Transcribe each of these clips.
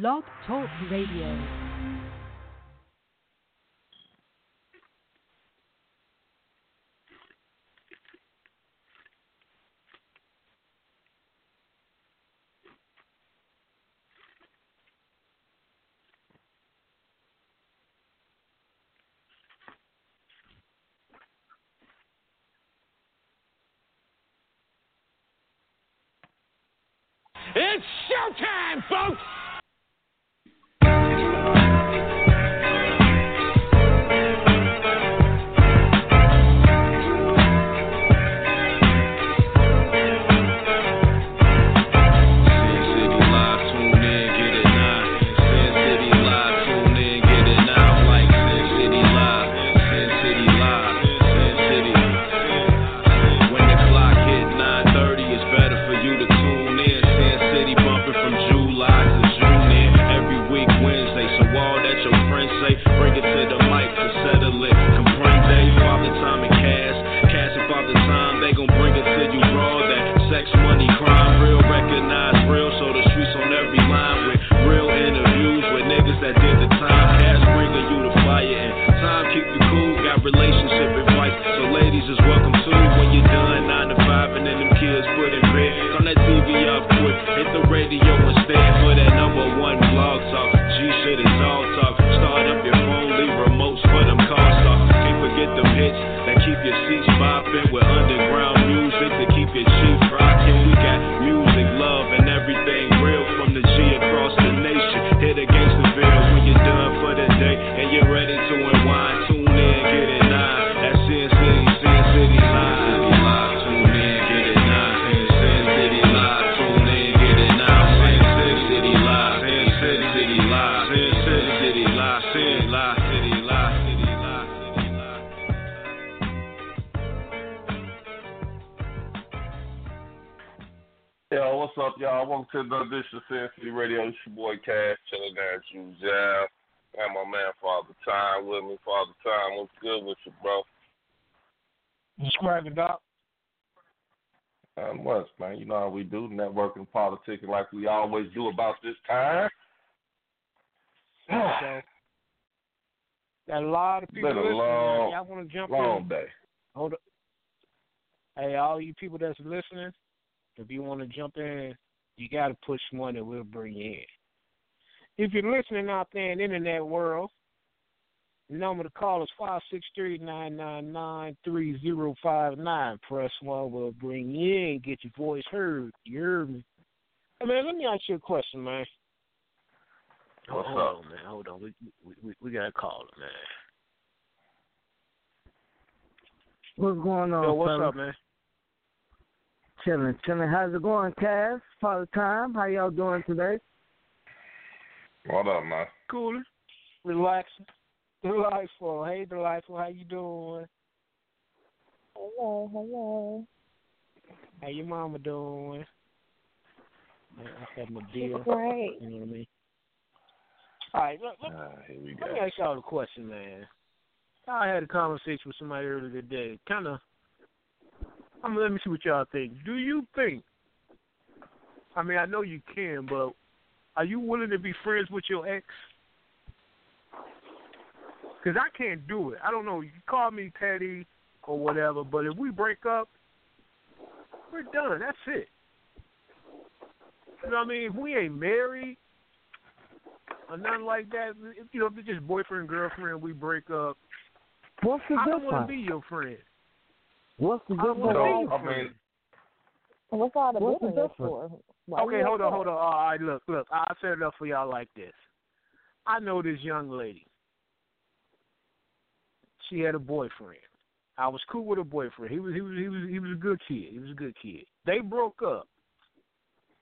Blog Talk Radio. To the edition of Sin City Radio. It's your boy Cash, chilling down at you, Jam. And my man Father Time with me. Father Time, what's good with you, bro? Describe it, Doc. Not much, man. You know how we do, networking, politicking like we always do about this time. So, got a lot of people Been a listening. long, Y'all want to jump long in? day. Hold up. Hey, all you people that's listening, if you want to jump in, you got to push one and we'll bring you in. If you're listening out there in the internet world, the number to call is five six three nine nine nine three zero five nine. Press one, we'll bring you in, get your voice heard. You heard me? Hey, man, let me ask you a question, man. What's hold up? on, man. Hold on. We we we, we got to call it, man. What's going on, Yo, what's fellas? up, man? Chilling, chilling. How's it going, Cass? Father Time. How y'all doing today? What up, man? Cooler, relaxing, delightful. Hey, delightful, how you doing? Hello, hello. How your mama doing? I had my deal. Great. You know what I mean? All right, look, look, Ah, here we go. let me ask y'all a question, man. I had a conversation with somebody earlier today. Kind of. I'm let me see what y'all think. Do you think? I mean, I know you can, but are you willing to be friends with your ex? Because I can't do it. I don't know. You call me petty or whatever, but if we break up, we're done. That's it. You know what I mean? If we ain't married or nothing like that, if, you know, if it's just boyfriend girlfriend, we break up. What's the I don't want to be your friend. What's the I don't wanna be So, your I mean, What's all the What's the for? Why Okay, hold on, hold on. All right, look, look. I'll set it up for y'all like this. I know this young lady. She had a boyfriend. I was cool with her boyfriend. He was he was he was he was a good kid. He was a good kid. They broke up,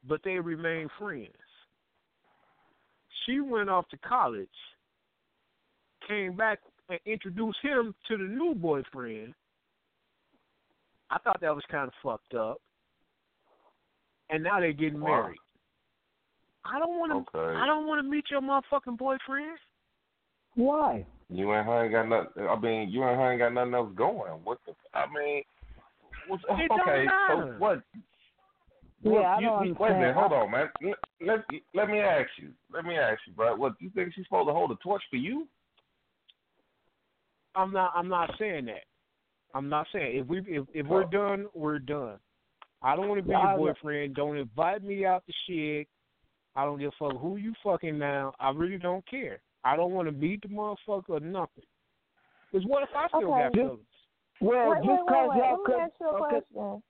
but they remained friends. She went off to college, came back and introduced him to the new boyfriend. I thought that was kind of fucked up. And now they're getting Wow. married. I don't want to. Okay. I don't want to meet your motherfucking boyfriend. Why? you and her ain't got nothing. I mean, you and her ain't got nothing else going. What the? I mean, what's, It don't okay. So matter. what? Yeah, I you, don't you- Wait a minute, hold on, man. Let, let let me ask you. Let me ask you, bro. What you think she's supposed to hold a torch for you? I'm not. I'm not saying that. I'm not saying if we if if we're done, we're done. I don't want to be Yeah, your boyfriend. Don't invite me out to shit. I don't give a fuck who you fucking now. I really don't care. I don't want to meet the motherfucker or nothing. Because what if I still Okay. got feelings? Well, wait, just wait, wait, cause y'all Let me ask you a okay. question.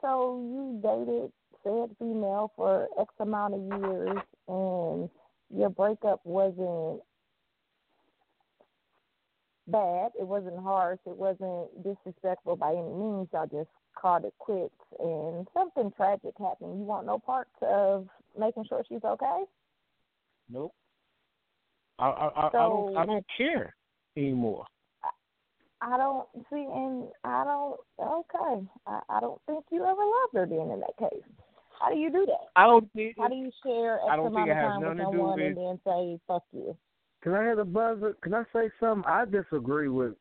So you dated said female for X amount of years, and your breakup wasn't bad. It wasn't harsh. It wasn't disrespectful by any means. Y'all just called it quits, and something tragic happened. You want no parts of making sure she's okay? Nope. I I I, I don't I don't care anymore. I don't see, and I don't. Okay, I, I don't think you ever loved her. Then, in that case, how do you do that? I don't think How do you share X I don't amount think of it has time with nothing to do someone and then say "fuck you"? Can I hit a buzzer? Can I say something? I disagree with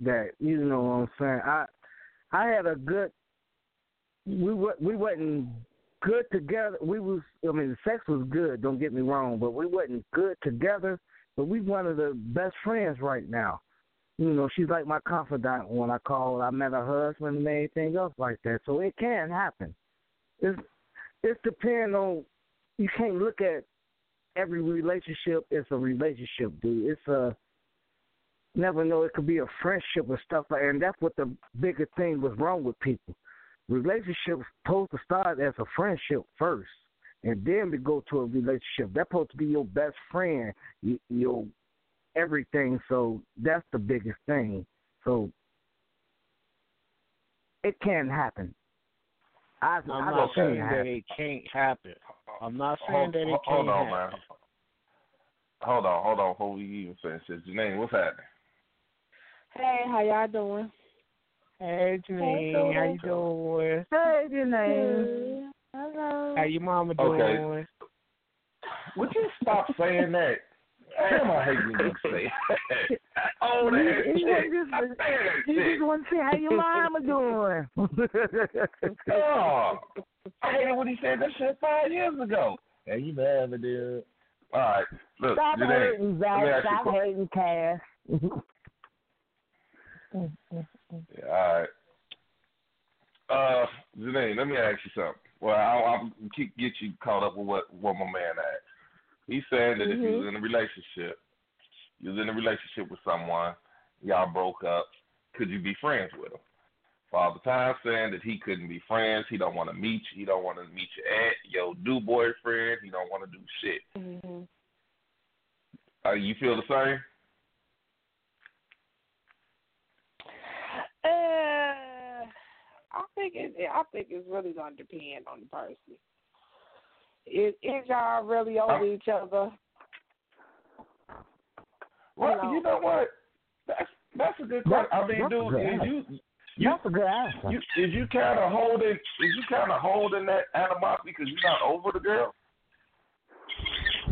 that. You know what I'm saying? I I had a good. We we wasn't good together. We was. I mean, the sex was good. Don't get me wrong, but we wasn't good together. But we one of the best friends right now. You know, she's like my confidant when I call. I met her husband and everything else like that. So it can happen. It's it's depend on. You can't look at every relationship is a relationship, dude. It's a never know. It could be a friendship or stuff like, and that's what the bigger thing was wrong with people. Relationships supposed to start as a friendship first, and then we go to a relationship. That's supposed to be your best friend, your everything. So that's the biggest thing. So it can happen. I, I'm I not saying that it can't happen. I'm not saying Hold, that it hold, can't hold on, happen. man. Hold on, hold on. Before we even finish this, Janine, what's happening? Hey, how y'all doing? Hey Janine, how you doing? Hey, Janae. Hello. How your mama doing? Okay. Would you stop saying that? Damn, I hate when you say that. Oh, that You- you shit. just- I that You shit. just want to see how your mama doing. Oh, I hated when he said that shit five years ago. And you never did. All right, look, Stop Janae, hating, Zach. ask you a Stop hating, Cass. Yeah, all right. Uh, Janae, let me ask you something. Well, I'll, I'll keep get you caught up with what what my man asked. He's saying that if you was in a relationship, you was in a relationship with someone, y'all broke up, could you be friends with him? Father Time saying that he couldn't be friends. He don't want to meet you. He don't want to meet your aunt, your new boyfriend. He don't want to do shit. hmm Uh, you feel the same? Uh, I think it. I think it's really gonna depend on the person. Is is y'all really over each other? Well, know. you know what? That's that's a good question. I mean, That's a dude, good is answer. you you That's a good answer. you is you kind of holding is you kind of holding that animosity because you're not over the girl?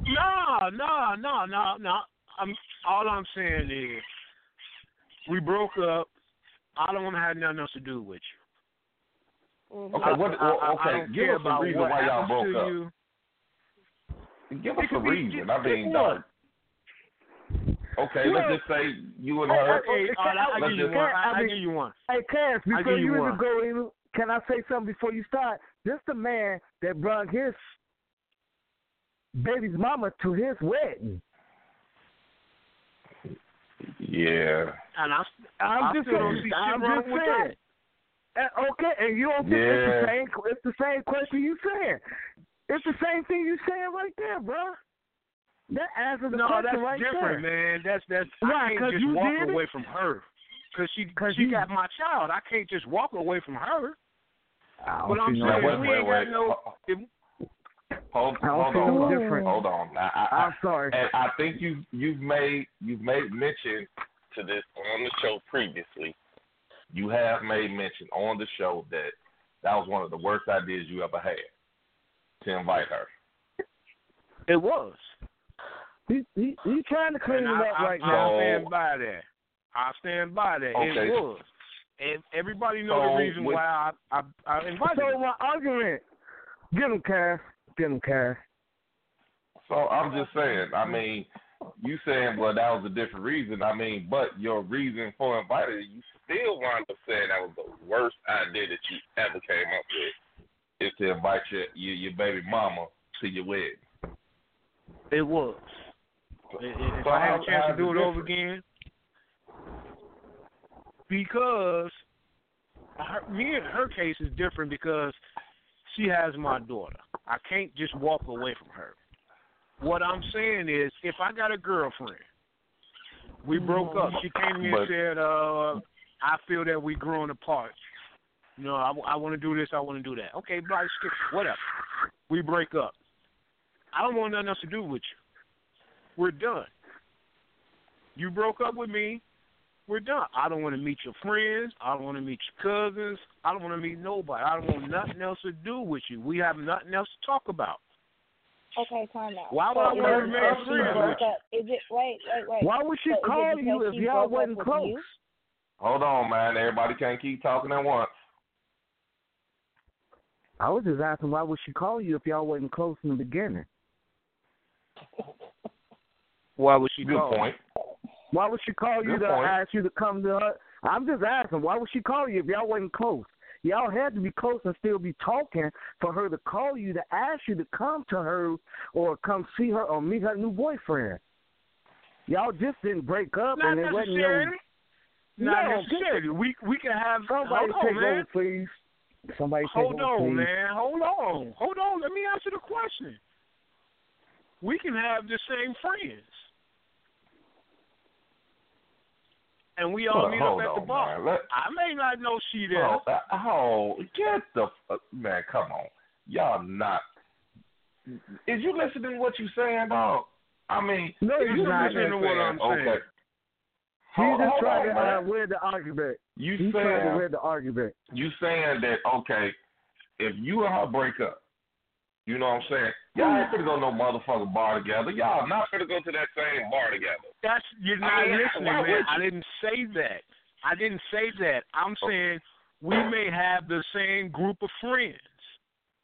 No, no, no, no, no. I'm all I'm saying is we broke up. I don't want to have nothing else to do with you. Mhm. Okay, what? I, I, well, I okay, don't give care us a reason why y'all broke up. you. Give us a reason. just- I mean, just dog. one. Okay, Well, let's just say you and Okay, her. okay, all right, I, I Let's give you one. I, I I mean- give you one. Hey, Cass, before you you even go in, can I say something before you start? This the man that brought his baby's mama to his wedding. Yeah. And I, I'm I just still don't saying. see shit I'm wrong just with saying. Okay, and you don't think it's the same? It's the same question you saying. It's the same thing you saying right there, bro. That answers the no, question that's right different, there. man. That's that's Why, I 'cause can't just you walk did it? away from her because she 'Cause she you- got my child. I can't just walk away from her. But I'm saying no we wait, ain't got no. If, Hold, I don't hold on. different. Hold on. I, I, I, I'm sorry. and I think you you've made you've made mention to this on the show previously. You have made mention on the show that that was one of the worst ideas you ever had to invite her. it was. He, he, he trying to clean And it I, up I, right I now. stand by that. I stand by that. Okay. It was. And everybody know So, the reason with- why I I, I invited So her. my argument, Get him, Cass. Get him, Cass. So I'm just saying. I mean, you saying, well, that was a different reason. I mean, but your reason for inviting you still wound up saying that was the worst idea that you ever came up with is to invite your your, your baby mama to your wedding. It was. If so I had a chance to do it over again, because her, me and her case is different because she has my daughter. I can't just walk away from her. What I'm saying is, if I got a girlfriend, we broke up. She came to me and said, uh, "I feel that we're growing apart. You know, I, I want to do this. I want to do that. Okay, bye, skip, whatever. We break up. I don't want nothing else to do with you. We're done. You broke up with me. We're done. I don't want to meet your friends. I don't want to meet your cousins. I don't want to meet nobody. I don't want nothing else to do with you. We have nothing else to talk about. Okay, time out. Why would so I want to remain friends with you? Is it wait, wait, wait? Why would she so call you if y'all wasn't close? Hold on, man. Everybody can't keep talking at once. I was just asking why would she call you if y'all wasn't close in the beginning? Why would she Good call? point. Why would she call you to point. ask you to come to her? I'm just asking, why would she call you if y'all wasn't close? Y'all had to be close and still be talking for her to call you to ask you to come to her or come see her or meet her new boyfriend. Y'all just didn't break up Not and it wasn't necessarily. no Not No, necessarily. We we can have. Somebody hold take man. over, please. Somebody take Hold over, on, man. Hold on. Hold on. Let me answer the question. We can have the same friends. And we all Hold- meet hold up at the bar. Let- I may not know she there. Oh, uh, oh, get the f- man! Come on, y'all not. Is you listening to what you saying, dog? I mean, No, if he's you not listening to what I'm saying. Okay. He's just trying to uh, man. win the argument. You He's trying to saying win the argument. you saying that okay? If you and her break up, you know what I'm saying? Y'all ain't finna go no motherfucking bar together. Y'all not finna go to that same bar together. That's you're I not mean, listening, why man. I didn't say that. I didn't say that. I'm saying we may have the same group of friends.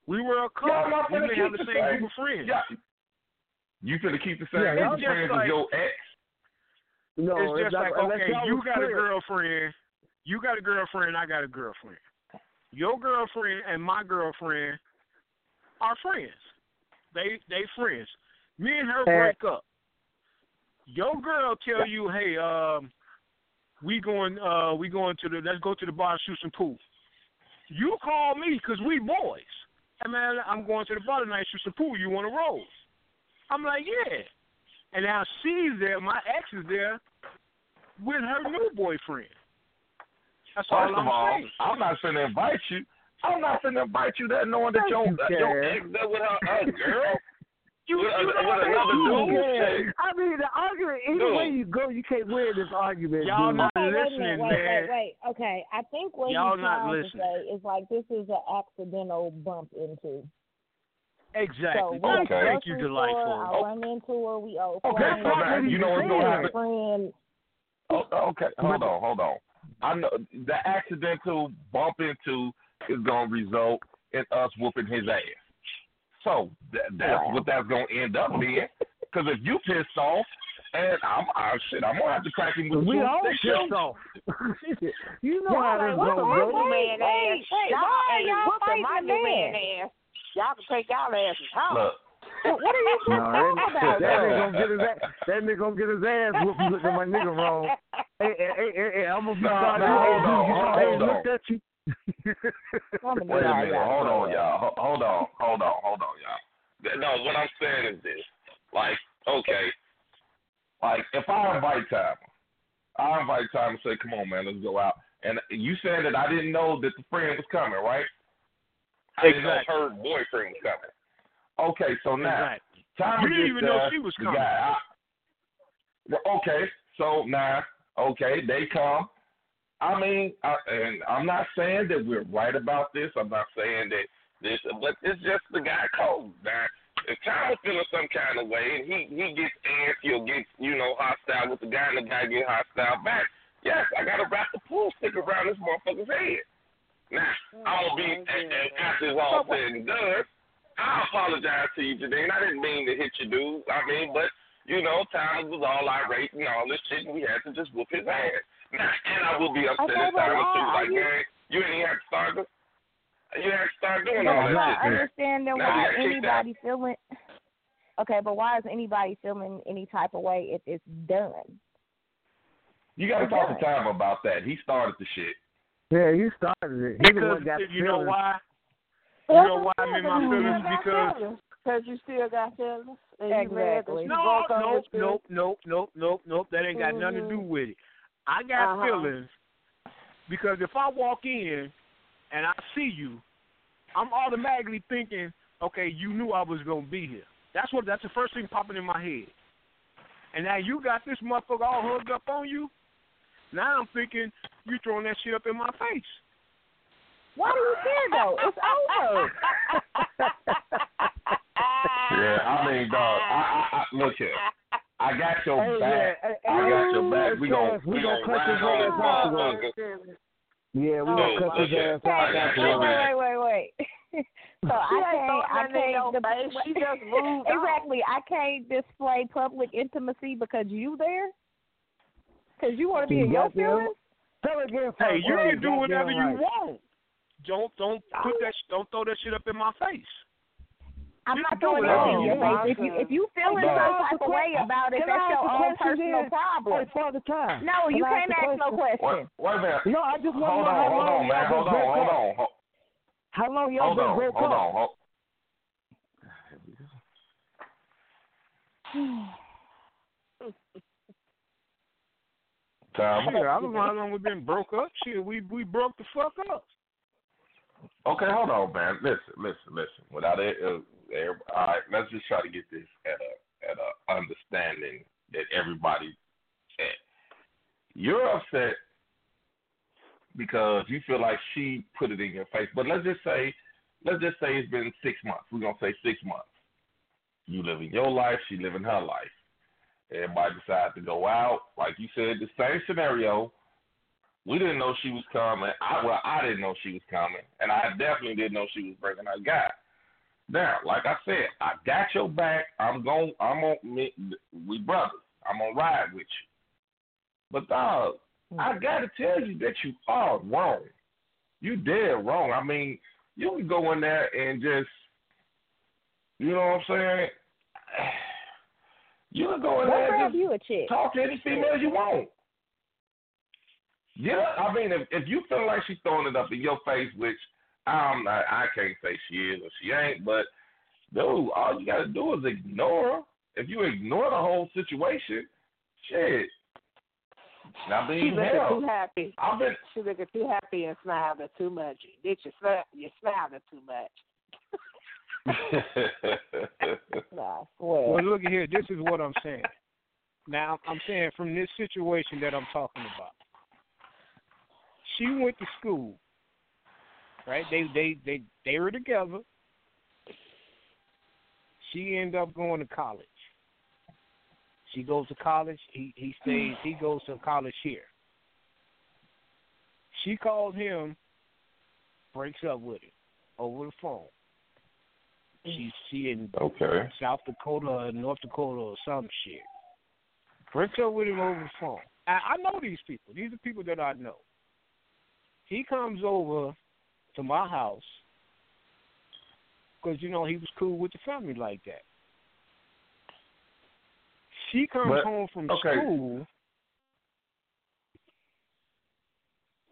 We were a couple. not We may have the the same same- group of friends. Yeah. You finna keep the same Yeah, group of just friends like- as your ex? No, it's just not, like unless okay, y'all you was got a girlfriend, you got a girlfriend, I got a girlfriend. Your girlfriend and my girlfriend are friends. They they friends. Me and her break up. Your girl tell you, hey, um, we going uh we going to the let's go to the bar and shoot some pool. You call me 'cause we boys. Hey man, I'm going to the bar tonight, shoot some pool. You want to roll? I'm like, yeah. And now she's there, my ex is there with her new boyfriend. That's all First I'm of all, saying. I'm not finna invite you. I'm not finna invite you that knowing that your you, your ex there with her, her girl. You, with, you a- know with what another I'm dude. saying? Yeah. Hey, I mean, the argument, either Dude. way you go, you can't win this argument. Y'all dude. not Okay, listening, wait, man. wait, wait. Okay, I think what Y'all he's trying listening. to say is like this is an accidental bump into. Exactly. So we Thank, at the Okay. thank you, delightful. store, I run into her. We owe Okay, friends. so now you know what's gonna happen. Friend, Oh, okay, hold on, hold on. I know the accidental bump into is gonna result in us whooping his ass. So that, that's what that's gonna end up being. Because if you pissed off, and I'm, I, shit, I'm gonna have to crack him with We two all sticks, pissed too. off. you know Y'all how ain't this goes, my bro. new man wait, ass. wait, Y'all why ain't y'all whooping my fighting new the man man? ass. Y'all can take y'all asses home. Look, What are you No, talking that, about? that nigga gonna get his ass, that nigga gonna get his ass whooped. You look at my nigga wrong. Hey, hey, hey, hey, hey I'm gonna be No, sorry. no, hold on, you saw hold hey, on. looked at you. Woman, Wait a y'all minute. Hold on, y'all. Hold on. Hold on. Hold on, y'all. No, what I'm saying is this. Like, okay. Like, if I invite Tyler, I invite Tyler and say, come on, man, let's go out. And you said that I didn't know that the friend was coming, right? I didn't know her boyfriend was coming. Okay, so now, Exactly. Tyler You didn't gets even know she was coming. guy- I- Well, okay, so now, okay, they come. I mean, I, and I'm not saying that we're right about this. I'm not saying that this, but it's just the guy code. Now, if Tyler's feeling some kind of way and he he gets antsy or gets you know hostile with the guy and the guy get hostile back, yes, I gotta wrap the pool stick around this motherfucker's head. Now, I'm gonna be a- a- after it's all said and done. I apologize to you, Janine. I didn't mean to hit you, dude. I mean, but you know, Tyler was all irate and all this shit, and we had to just whoop his ass. Now, and I will be upset Okay, at but times why too. Like, you- man, you ain't even have to start. the- You didn't have to start doing But all I'm that not shit. man. understanding Now we why got kicked anybody feeling. Okay, but why is anybody feeling any type of way if it's done? You got to Okay. talk to Time about that. He started the shit. Yeah, he started it. He the Because one got you know why? You know why I'm in my feelings? Because Because you still got feelings. And you mad that Exactly. you no, broke up nope, with you. nope, nope, nope, nope, nope. That ain't got nothing to do Mhm. with it. I got Uh-huh. feelings because if I walk in and I see you, I'm automatically thinking, okay, you knew I was gonna be here. That's what. That's the first thing popping in my head. And now you got this motherfucker all hugged up on you. Now I'm thinking you throwing that shit up in my face. Why do you care though? It's over. Yeah, I mean, dog. I, I, I, look here. I got your Hey, back. yeah, hey, I got your back. We gon' Chaz, we we gonna gon' cut ride his on this ass afterwards. motherfucker. Yeah, we Oh, gonna cut his ass I out got wait, your back. wait, wait, wait, wait. So She I can't, I your can't. face. She just moved on. exactly. I can't display public intimacy because you there. Because you want to be in your Goddamn. feelings. Tell again, Hey, you can do whatever you right. want. Don't don't put that don't throw that shit up in my face. I'm You not can do throwing whatever it in you your want. face. If you if you feeling Can some type of way about it, can that's ask your a own question personal then? problem. Hey, Father Time. No, you Can I can't ask ask no Wait, question. wait a minute. No, I just want to Hold know on, how hold long on, man. y'all Hold been on, broke hold up. on, hold How long y'all hold been on, broke hold up? on. Hold. on. Time. Shit, I don't know how long we've been broke up. Shit, we we broke the fuck up. Okay, hold on, man. Listen, listen, listen. Without it, uh, all right, let's just try to get this at a at a understanding that everybody. At. You're upset because you feel like she put it in your face. But let's just say, let's just say it's been six months. We're gonna say six months. You living your life, she living her life. Everybody decided to go out, like you said, the same scenario. We didn't know she was coming. I well, I didn't know she was coming, and I definitely didn't know she was bringing her guy. Now, like I said, I got your back. I'm going. I'm on. Me, we brothers. I'm gonna ride with you. But dog, I mm. gotta tell you that you are wrong. You dead wrong. I mean, you can go in there and just, you know what I'm saying? You can go in Go there and just you a chick. talk to any female you want. Yeah, I mean, if if you feel like she's throwing it up in your face, which I'm not, I can't say she is or she ain't, but dude, all you gotta do is ignore her. If you ignore the whole situation, shit. I She mean, looking hell, too happy. I've been. She looking too happy and smiling too much. Did you smile? You smiling too much. I swear. Well, look at here. This is what I'm saying. Now, I'm saying from this situation that I'm talking about. She went to school, right? They they they they were together. She ended up going to college. She goes to college. He he stays. He goes to college here. She called him, breaks up with him over the phone. She's she in okay. South Dakota or North Dakota or some shit. Breaks up with him over the phone. I, I know these people. These are people that I know. He comes over to my house because you know he was cool with the family like that. She comes But- home from okay. school.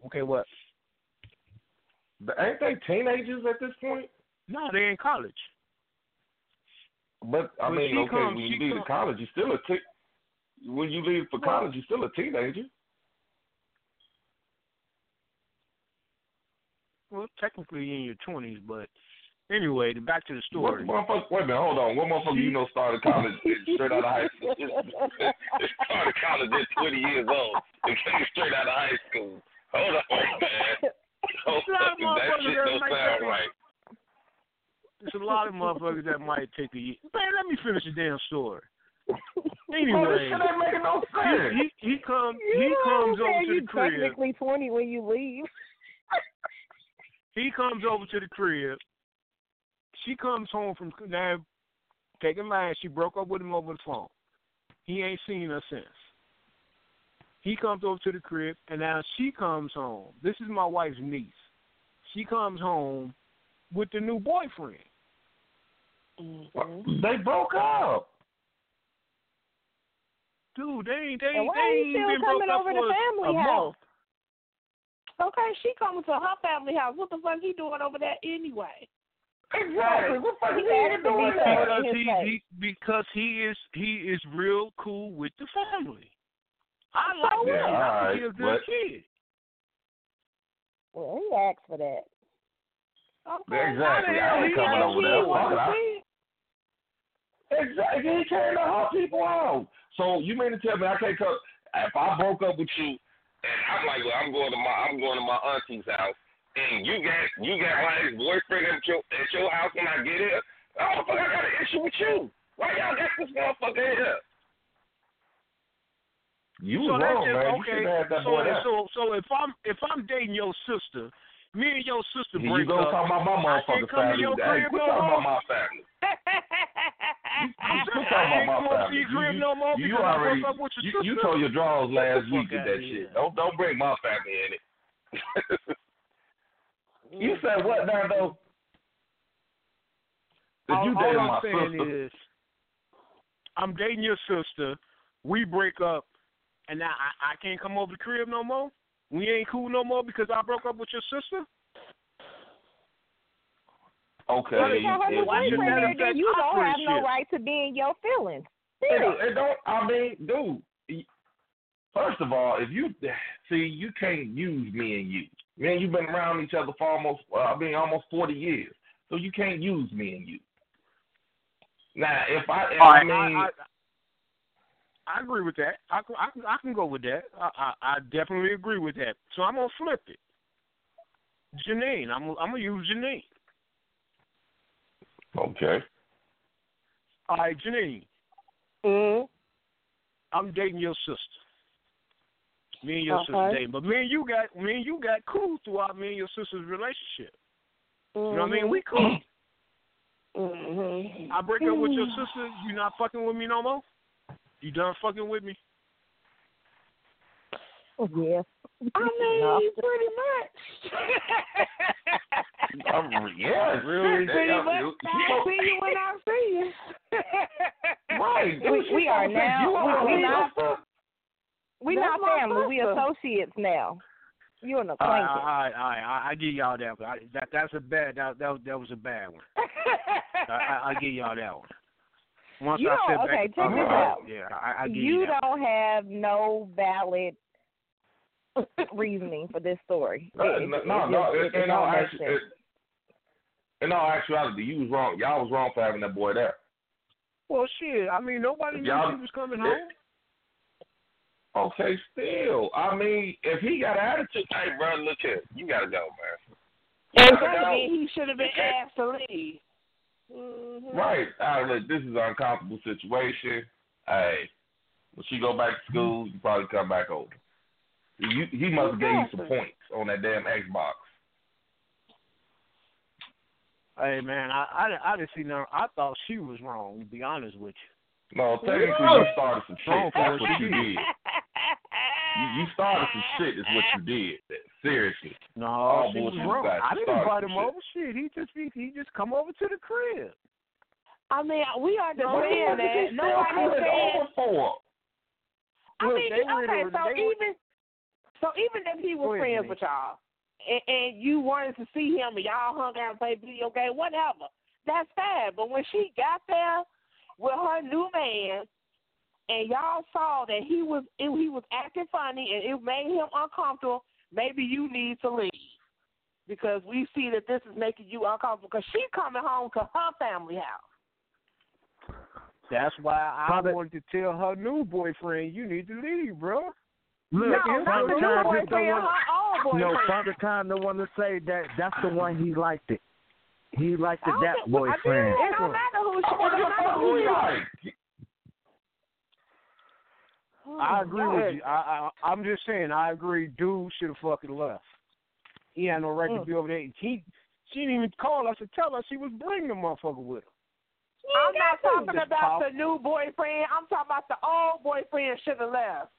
Okay, what? But Ain't they teenagers at this point? No, they're in college. But I When mean, okay, comes- when you leave come- college, you're still a te- when you leave for college, you're still a teenager. Well, technically in your twenties, but anyway, back to the What story. Wait a minute, hold on. What motherfucker you know started college straight out of high school? started college at 20 years old and came straight out of high school. Hold on, man. Hold There's a on, that shit don't sound right. There's a lot of motherfuckers that might take a year. Man, let me finish the damn story. Anyway, shit ain't no he, he he comes You he comes what I'm over to the crib. technically twenty when you leave. He comes over to the crib. she comes home from now taking line. She broke up with him over the phone. He ain't seen her since. He comes over to the crib, and now she comes home. This is my wife's niece. She comes home with the new boyfriend. Mm-hmm. They broke up. Dude, they ain't they, And why they are ain't still been coming broke up over for to family a house? month. Okay, she coming to her family house. What the fuck he doing over there anyway? Exactly. What the fuck He is he doing there. Because he, he because he is he is real cool with the family. I So like what? that. Yeah, I alright, he a good but- kid. Well, he asked for that. Okay. Exactly. How the hell I ain't he coming over there. was Fuck it. I- See? Exactly. He came to her people out. So you mean to tell me I can't come? If I broke up with you, and I'm like, well, I'm going to my I'm going to my auntie's house, and you got you got my ex boyfriend at your at your house when I get here. Oh, fuck, I got an issue with you. Why y'all got this motherfucker here? You So was that's wrong, just, man. You okay. should have had that so, boy there. so so if I'm if I'm dating your sister, me and your sister Here break you go up. talking about my I can't motherfucking family. your Hey, crib quit no talking about my family. I'm Quit talking about my family. You- no more You already broke up with your you, you told your draws last week with that shit. Don't don't bring my family in it. you said what now though? If all, you all I'm my saying sister, is, I'm dating your sister. We break up, and now I, I can't come over the crib no more. We ain't cool no more because I broke up with your sister. Okay. Well, if her if new why should boyfriend that there, then you don't have no friendship? right to be in your feelings. yeah, it don't. I mean, dude. First of all, if you see, you can't use me and you. Man, you've been around each other for almost, well, I mean, almost forty years. So you can't use me and you. Now, if I, if All I mean, I, I, I agree with that. I, can- I, I can go with that. I, I, I definitely agree with that. So I'm gonna flip it. Janine, I'm I'm gonna use Janine. Okay. All right, Janine, mm I'm dating your sister. Me and your sister Okay. dating, but me and you got me and you got cool throughout me and your sister's relationship. You know what I Mm-hmm. mean? We cool. hmm I break up with your sister. You not fucking with me no more. You done fucking with me? Yeah. I mean, No. pretty much. I'm, yeah, Really? shit, pretty they- much. you I know- see you when I see you. Right. We, we are now- you we- up. we not- We That's not family. We sister. associates now. You an All acquaintance. right, all right, all right. I, I give y'all that. I, that that's a bad. That that, was- that was a bad one. I, I, I give y'all that one. Once You I don't- sit back okay, check think this out. Yeah, I, I give you you don't have no valid reasoning for this story. No, It- it- no, it no, just- no. it- it In all don't make actu- sense. in all actuality, you was wrong. Y'all was wrong for having that boy there. Well, shit. I mean, nobody knew Y'all- she was coming Yeah. home. Okay, still. I mean, if he got an attitude, hey, bro, look here, you gotta go, man. And You gotta go. he should have been asked to leave. Mm-hmm. Right. Uh, look, this is an uncomfortable situation. Hey, when she go back to school, you probably come back over. You, he must have gave you some points on that damn Xbox. Hey man, I I, I didn't see no. I thought she was wrong. To be honest with you. No, technically, you started some shit. That's what what you did. did. You, you started some shit. Is what you did. Seriously. No, All she was wrong. I didn't started invite him shit. over. Shit, he just he, he just come over to the crib. I mean, we are the understand fuck is that. he still Nobody coming said. over for? I Look, mean, they were okay, so they were- even so, even if he was friends with y'all, and, and you wanted to see him, and y'all hung out and played video game, whatever, that's fine. But when she got there with her new man, and y'all saw that he was he was acting funny, and it made him uncomfortable, maybe you need to leave because we see that this is making you uncomfortable. Because she's coming home to her family house. That's why I Father- wanted to tell her new boyfriend, you need to leave, bro. Look, no, him not the new Time just boyfriend, don't her want. old No, boyfriend. Father Time don't want to say that that's the one he liked it. He liked it, that don't think- I boyfriend. It don't matter who she. I It don't don't give a matter who who you you like. like. I agree Go with you. I, I I'm just saying, I agree. Dude should have fucking left. He had no right to Mm. be over there. He She didn't even call us to tell her she was bringing the motherfucker with her. I'm not talking about pop. the new boyfriend. I'm talking about the old boyfriend should have left.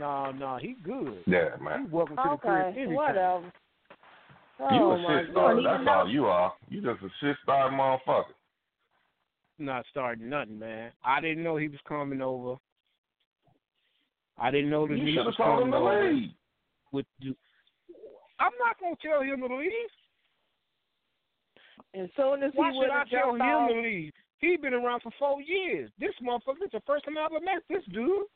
No, no, he good. Yeah, He man. welcome to the crib Okay, anytime. whatever. You Oh a my shit God. starter. That's all you are. You just a shit starting motherfucker. Not starting nothing, man. I didn't know he was coming over. I didn't know the You niece was have him coming over. leave. With you. I'm not gonna tell him to leave. As soon as he should would I have tell him off, to leave? He been around for four years. This motherfucker, this is the first time I ever met this dude.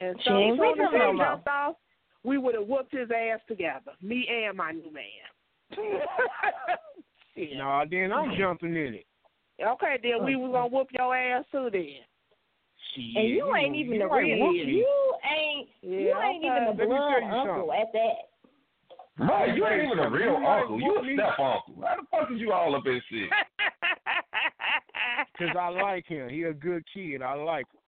And She so ain't soon with him he no jumped off, we would have whooped his ass together. Me and my new man. Shit. No, then I'm jumping in it. Okay, then we was gonna whoop your ass too then. Shit, And you ain't even the ain't real. whoop me. You ain't. You Yeah, ain't okay. even the Let me blood tell uncle something. at that. Right, you ain't even a real uncle. You a step uncle. How the fuck is you all up in shit? Cause I like him. He a good kid. I like him.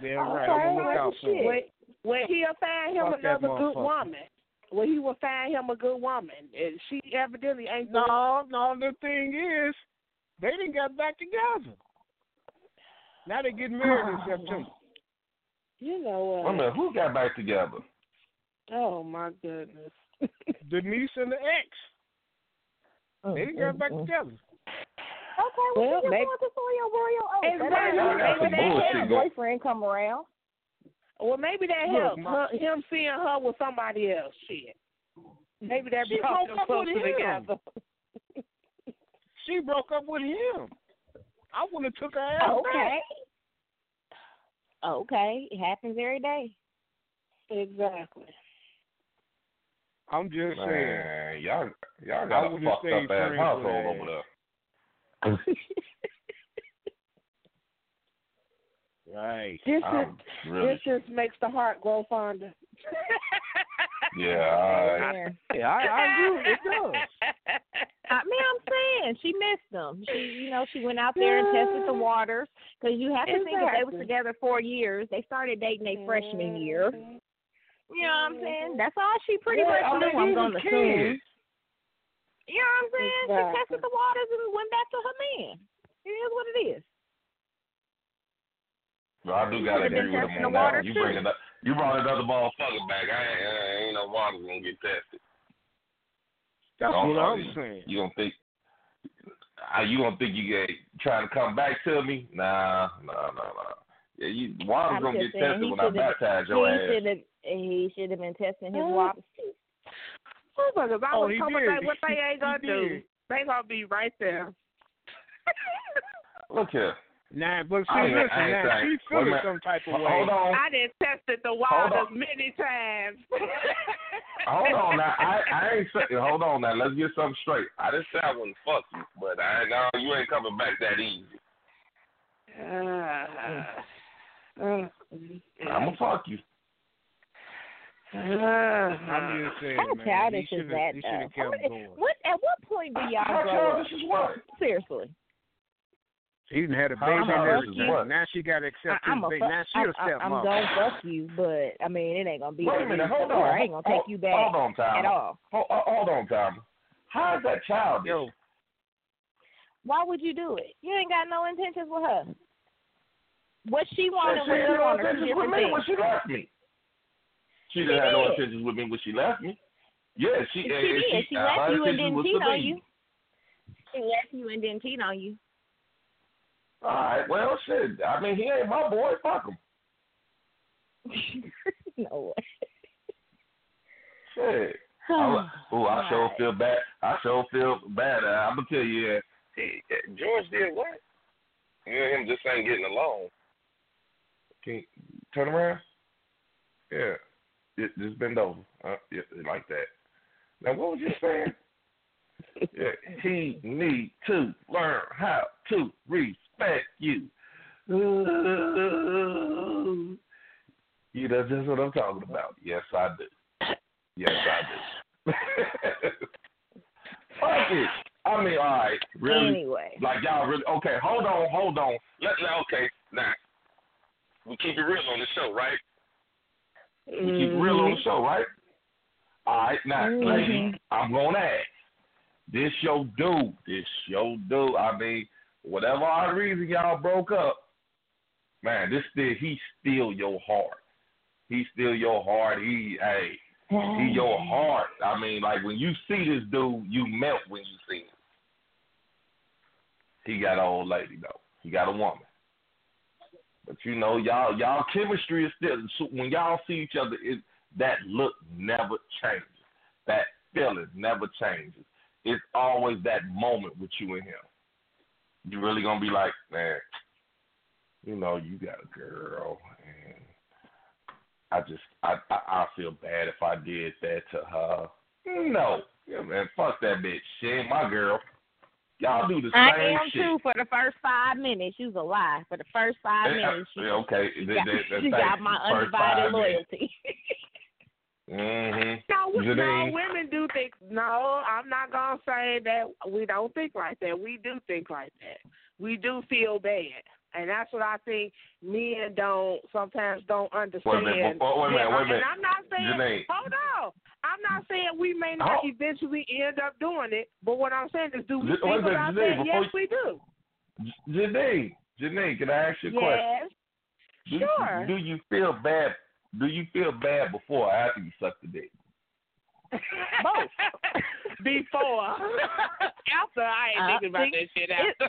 Damn Okay, right. I'm look out for him. When, when he'll find him Fuck another good woman. Well, he will find him a good woman. And she evidently ain't. No, no. The thing is, they didn't get back together. Now they get married in September. You know Wait a what? minute, who got back together? Oh my goodness. Denise and the ex. They didn't get back together. Okay, well, Well, you just maybe- want to for royal oath. Exactly. That Y'all got some maybe bullshit that going- boyfriend come around. Well, maybe that Look, helped my- her, him seeing her with somebody else. Shit. Maybe that She brought them up with closer him. together. She broke up with him. I would have took her ass back. Okay. Okay, it happens every day. Exactly. I'm just saying. Y'all y'all got a fucked up ass household over there. Right. This I'm is really this just makes the heart grow fonder. yeah, all right. Yeah. Yeah, I, I agree. It does. I mean, I'm saying she missed them. She, you know, she went out there and tested the waters because you have to think if they was Exactly. together four years, they started dating their freshman year. Mm-hmm. You know what I'm saying? That's all she pretty Yeah, much knew. I'm he gonna was assume. Kids. You know what I'm saying? She tested the waters and went back to her man. It is what it is. No, I do gotta Should've agree with him on the that. water, one. You too. bring it up. You brought another motherfucker back. I ain't, I ain't no water's gonna get tested. That's Don't what I'm worry. saying. You don't think? Uh, you don't think you get trying to come back to me? Nah, nah, nah, nah. Yeah, you water's gonna get saying, tested when I should've- baptize He your ass. should have. He should have been testing his Mhm. Waters. Motherfuckers, I Oh, was he coming did. what they ain't He gonna do. did. They gonna be right there. Look here. Nah, but see, I listen, I now saying- she feeling some type of way. Hold on. I done tested the Hold waters many times. Hold on now. I, I ain't say, hold on now. Let's get something straight. I didn't say I wouldn't fuck you, but I no, you ain't coming back that easy. Uh, uh, I'm gonna fuck you. I'm just saying, How man. childish is that? Though? should have How kept many- going. What at what point do y'all How grow up? childish is what? Seriously. He done had a baby and childish everything. Now she got to accept I, I'm his baby. fuck, Now she I'm, a stepmother. I'm gonna fuck you, but I mean it ain't gonna be. Wait a minute. Hold on. I ain't gonna hold, take you back Hold on, Tom. at all. Hold, uh, hold on, Tom. How is that childish? Yo, Why would you do it? You ain't got no intentions with her. What she She wanted she was had you no on her two intentions with me when she left me. She She didn't have no intentions with me when she left me. Yeah, she. She uh, did. She uh, left you and didn't cheat on you. She left you and didn't cheat on you. All right. Well, shit. I mean, he ain't my boy. Fuck him. no way. Shit. I, ooh, I sure feel bad. I sure feel bad. Uh, I'm gonna tell you, uh, he, uh, George did what? You and him just ain't getting along. Can you turn around? Yeah, just, just bend over. Uh, yeah, like that. Now, what was you saying? yeah, he need to learn how to respect you. Ooh. You know, that's what I'm talking about. Yes, I do. Yes, I do. Fuck it. I mean, all right, really? Anyway. Like y'all really? Okay, hold on, hold on. Let, let okay, now we keep it real on the show, right? We keep it real on the show, right? All right, now, Mhm. lady, I'm gonna ask. this your dude. This your dude. I mean, whatever our reason y'all broke up, man, this still he still your heart. He still your heart. He hey, he your heart. I mean, like when you see this dude, you melt when you see him. He got an old lady though. He got a woman. But you know, y'all y'all chemistry is still so when y'all see each other, it, that look never changes. That feeling never changes. It's always that moment with you and him. You really gonna be like, man, you know, you got a girl, and I just, I, I, I feel bad if I did that to her. No, yeah, man, fuck that bitch. She ain't my girl. Y'all do the I same am shit. too for the first five minutes. You's a lie. For the first five minutes, you, okay, you that- got, that- that- you got my undivided loyalty. Mm-hmm. No, we, no, women do think. No, I'm not gonna say that we don't think like that. We do think like that. We do feel bad, and that's what I think men don't sometimes don't understand. Wait a minute, wait a minute, wait a minute. And I'm not saying. Janine. Hold on. I'm not saying we may not Oh. eventually end up doing it, but what I'm saying is, do we J- think wait a minute, about Janine, that? Yes, we do. J- Janine, Janine, can I ask you a question? Yes. Do, Sure. do you feel bad? Do you feel bad before or after you suck the dick? Both. Before. After I ain't Uh, thinking about see, that shit after.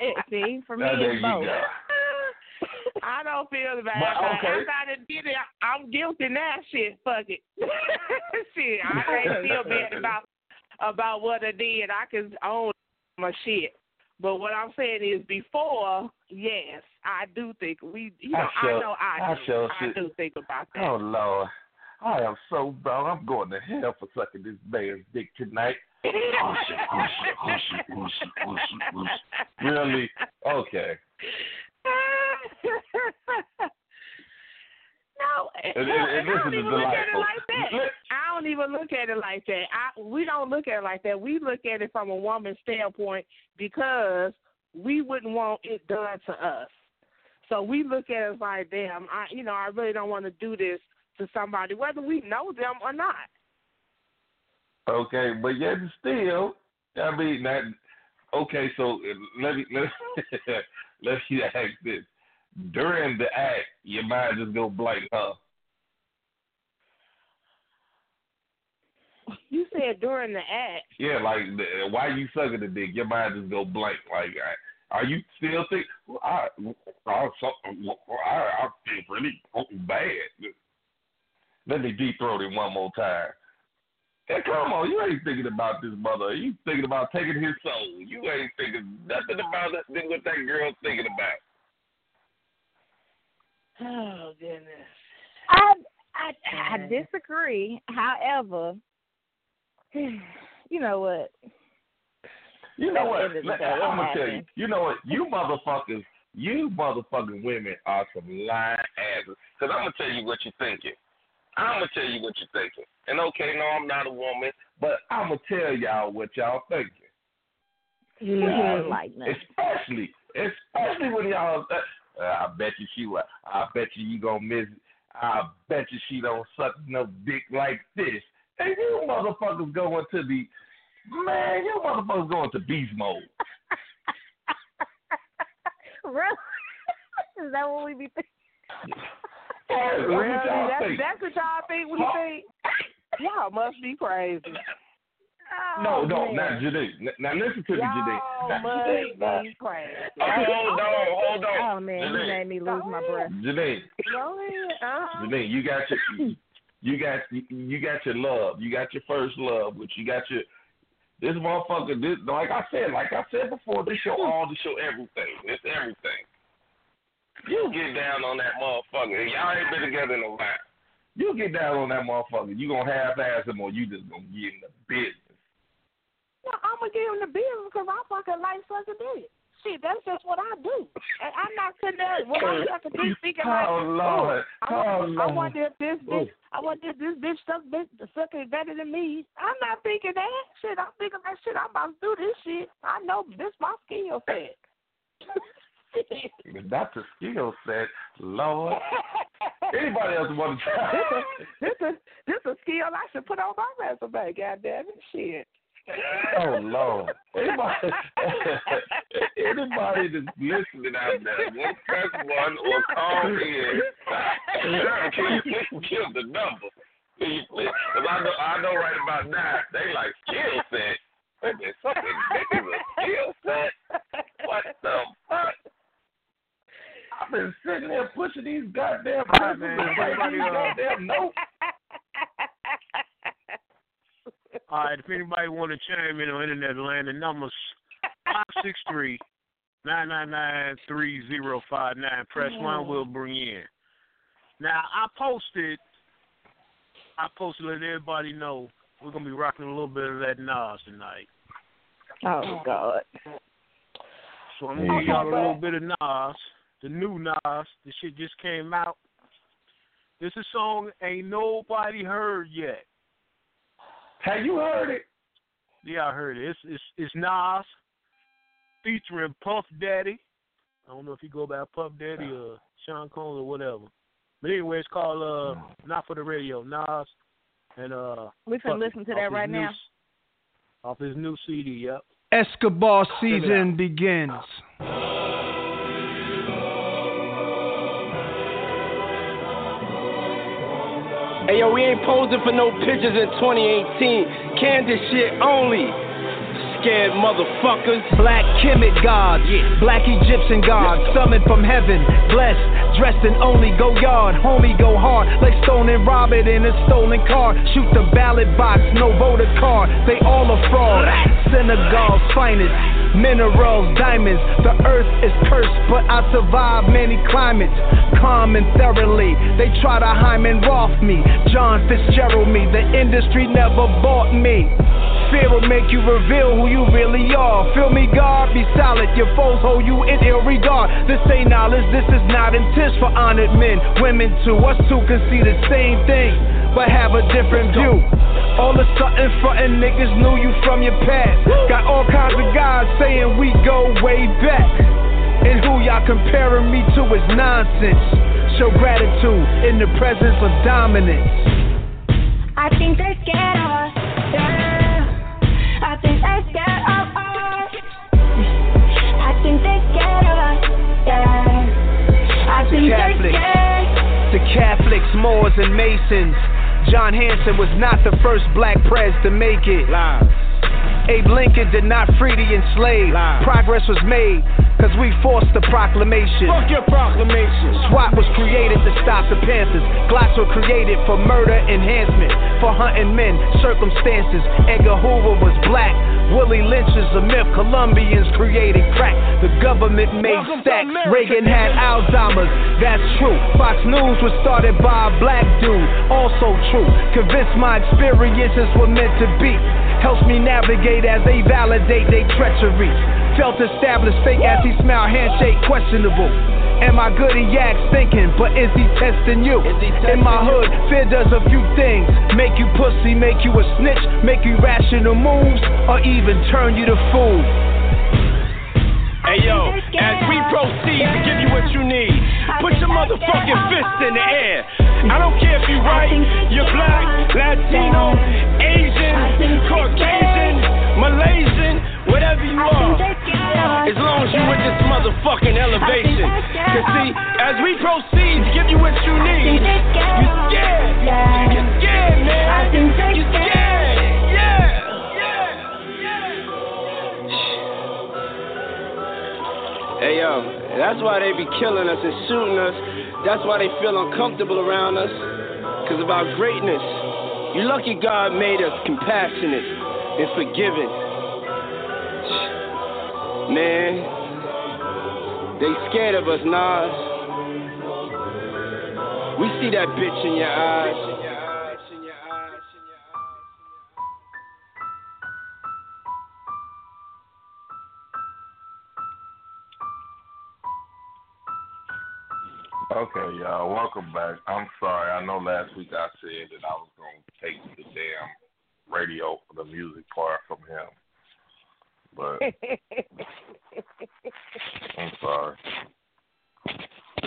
it, see, for me, Now, it's both. go. I don't feel bad. But, But okay. After I done did it, I'm guilty now. Shit, fuck it. shit, I can't feel bad about about what I did. I can own my shit. But what I'm saying is, before, yes, I do think we. You know, I I, sure- know I, I do. sure I should. do think about that. Oh Lord, I am so bro. I'm going to hell for sucking this man's dick tonight. Really? Okay. no, And- and- and I don't even look at it like that. I don't even look at it like that. I we don't look at it like that. We look at it from a woman's standpoint because we wouldn't want it done to us. So we look at it like, damn, I you know, I really don't want to do this to somebody, whether we know them or not. Okay, but yet still, I mean that. Okay, so let me let let me ask this: during the act, your mind just go blank, huh? You said during the act. Yeah, like the, why you sucking the dick? Your mind just go blank. Like, I- are you still think? I I I, I feel really bad. Let me deep throat it one more time. Hey, come on, you ain't thinking about this mother. You thinking about taking his soul. You ain't thinking nothing about it, what that girl's thinking about. Oh goodness. I, I I disagree. However, you know what? You know what? the end of the Let- I'm gonna tell you. You know what? You motherfuckers, you motherfucking women are some lying asses. Cause I'm gonna tell you what you're thinking. I'm gonna tell you what you're thinking. And okay, no, I'm not a woman, but I'm gonna tell y'all what y'all thinking. You Yeah, like nothing. Especially, especially when y'all. Uh, I bet you she. wa- I bet you you gonna miss. It. I bet you she don't suck no dick like this. And you motherfuckers going to the man. You motherfuckers going to beast mode. really? Is that what we be thinking? That's what Really? y'all That's, think. that's what y'all think we think? Y'all must be crazy. No, Oh, no, man. not Janine. N- Now listen to me, Janine. Y'all Now, Janine, must be crazy. Hold on, hold on. Oh man, you made me lose my breath. Janine, Go ahead. Uh-huh. Janine, you got your, you got, you got your love. You got your first love, which you got your. This motherfucker, this, like I said, like I said before, this show all, this show everything. It's everything. You get down on that motherfucker. Y'all ain't been together in a while. You get down on that motherfucker. You gonna half ass him or you just gonna get in the business. No, I'm gonna give him the business because I fucking like sucking dick. Shit, that's just what I do. And I'm not sitting there when I'm sucking dick thinking like, Oh Lord, I, oh I Lord. wonder if this bitch, oh. I wonder if this bitch suck bitch sucking better than me. I'm not thinking that shit. I'm thinking that shit. I'm about to do this shit. I know this my skill set. That's a skill set, Lord. Anybody else want to try? this a this is, this a skill I should put on my resume. God damn it, shit. oh Lord! Anybody, anybody that's listening out there, will press one or call in. Can you give the number? Please? Because I know, I know right about now. They like skill set. They something ridiculous skill set. What the fuck? I've been sitting there pushing these goddamn All right, man. Everybody, these uh, goddamn notes. All right, if anybody want to chime in on internet land, the number's five six three nine nine nine three zero five nine. Press one, we'll bring you in. Now I posted, I posted let everybody know we're gonna be rocking a little bit of that Nas tonight. Oh God. So I'm gonna give y'all a little bit of Nas, the new Nas. The shit just came out. This is a song ain't nobody heard yet. Have you heard it? Yeah, I heard it. It's it's it's Nas featuring Puff Daddy. I don't know if you go by Puff Daddy or Sean Combs or whatever. But anyway, it's called uh Not for the Radio. Nas and uh We can Puff listen to that his right new- now. Off his new CD, yep. Escobar season begins. Hey yo, we ain't posing for no pictures in 2018. Candid shit only. Scared motherfuckers. Black Kemet gods, black Egyptian gods, summoned from heaven, blessed, dressed in only Goyard, homie go hard, like Stone and Robert in a stolen car. Shoot the ballot box, no voter card, they all a fraud. Senegal's finest, minerals, diamonds. The earth is cursed, but I survive many climates. Calm and thoroughly, they try to Hyman Roth me, John Fitzgerald me. The industry never bought me. Fear will make you reveal who you really are. Feel me, God? Be solid. Your foes hold you in ill regard. This ain't knowledge, this is not intense for honored men. Women too, us two can see the same thing, but have a different view. All of a sudden, frontin' niggas knew you from your past. Got all kinds of guys saying we go way back. And who y'all comparing me to is nonsense. Show gratitude in the presence of dominance. I think they're scared of us. Yeah. I think they're scared of us. I think they're scared of us. Yeah. I think they're scared. to Catholics, Moors, and Masons. John Hanson was not the first black pres to make it. Lies. Abe Lincoln did not free the enslaved. Lies. Progress was made because we forced the proclamation. Fuck your proclamation. SWAT was created to stop the Panthers. Glocks were created for murder enhancement, for hunting men, circumstances. Edgar Hoover was black. Willie Lynch is a myth. Colombians created crack. The government made Welcome stacks. Reagan had Alzheimer's. That's true. Fox News was started by a black dude. Also true. Convinced my experiences were meant to be. Helps me navigate as they validate their treachery. Felt established fake as he smiled, handshake questionable. Am I good at yaks thinking, but is he testing you? He In my hood, fear does a few things. Make you pussy, make you a snitch, make you rational moves, or even turn you to fool. Hey yo, as we proceed to give you what you need, put your motherfucking fist in the air. I don't care if you're white, you're black, Latino, Asian, Caucasian, Malaysian, whatever you are. they're scared of us. As long as you're with this motherfucking elevation. Cause see, as we proceed to give you what you need, scared you scared. You scared, man. I think they're You scared. Hey yo, that's why they be killing us and shooting us. That's why they feel uncomfortable around us. Cause of our greatness. You lucky God made us compassionate and forgiving. Man, they scared of us, Nas. We see that bitch in your eyes. Okay, y'all, welcome back. I'm sorry. I know last week I said that I was going to take the damn radio, for the music part from him. But I'm sorry.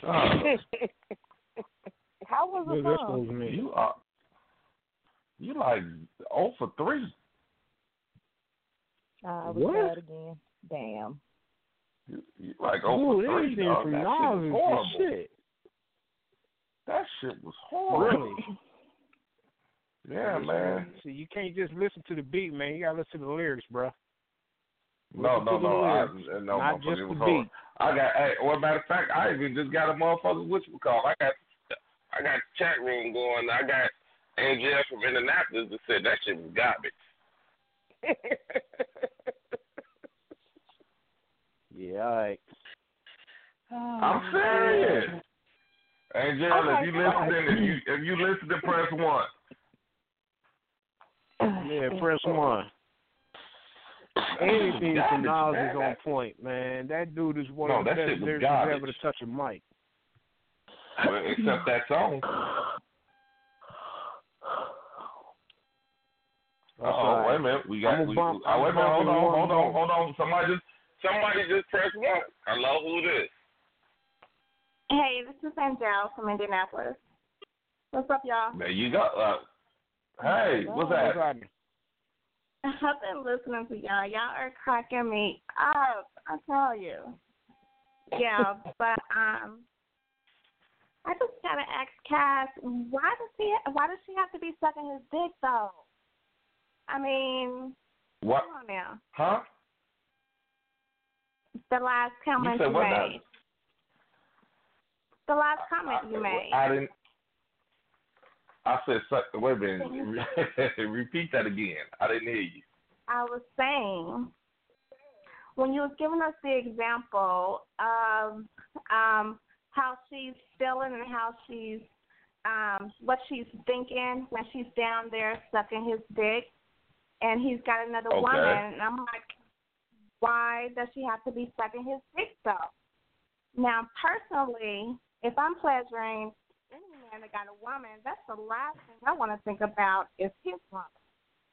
Uh, How was What it that fun? supposed to mean? you are you like 0 for 3. Uh, we What? tried again. Damn. You, you, like oh Ooh, for three, anything dog. from That shit Nas horrible. shit. That shit was horrible. Really? Yeah, man. See, you can't just listen to the beat, man. You gotta listen to the lyrics, bro. No, Listen no, no. I, no, not just the hard. beat. I got. Hey, well, matter of fact, I even just got a motherfucker. What you call? I got. I got chat room going. I got Angel from Indianapolis that said that shit was garbage. Yeah, right. I'm oh, serious. Angel, if you Okay. listen, if you if you listen to press one. Yeah, press one. Anything from Garbage, Nas is on point, man. That dude is one No, of the best shit was lyricists ever to touch a mic. Well, except that song. Oh, all wait a minute. We got. I'ma We, oh, wait a minute. Hold I'ma on. Hold on. Hold on. Somebody just. Somebody just press one. Hello, who it is? Hey, this is Angel from Indianapolis. What's up, y'all? There you go. Uh, hey, what's that? I've been listening to y'all. Y'all are cracking me up. I tell you. Yeah, but um, I just gotta ask Cass, why does he? Why does she have to be sucking his dick though? I mean, What? come on now. Huh? The last comment said you, what made. The last comment you made. I didn't. I said, suck. Wait a minute. Repeat that again. I didn't hear you. I was saying when you was giving us the example of um how she's feeling and how she's um what she's thinking when she's down there sucking his dick and he's got another Okay. woman and I'm like why does she have to be sucking his dick though? Now personally, if I'm pleasuring any man that got a woman, that's the last thing I want to think about is his woman.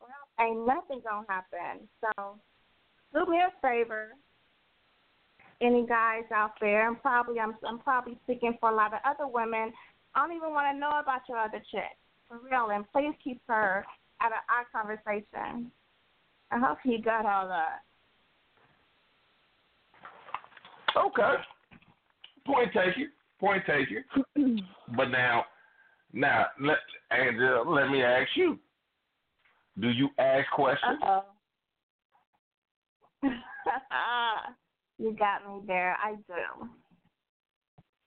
Well, ain't nothing gonna happen. So do me a favor. Any guys out there, and probably I'm I'm probably speaking for a lot of other women. I don't even want to know about your other chick for real, and please keep her out of our conversation. I hope he got all that. Okay. Point taken. Point taken. but now, now, let Angela, let me ask you. Do you ask questions? Uh oh. you got me there. I do.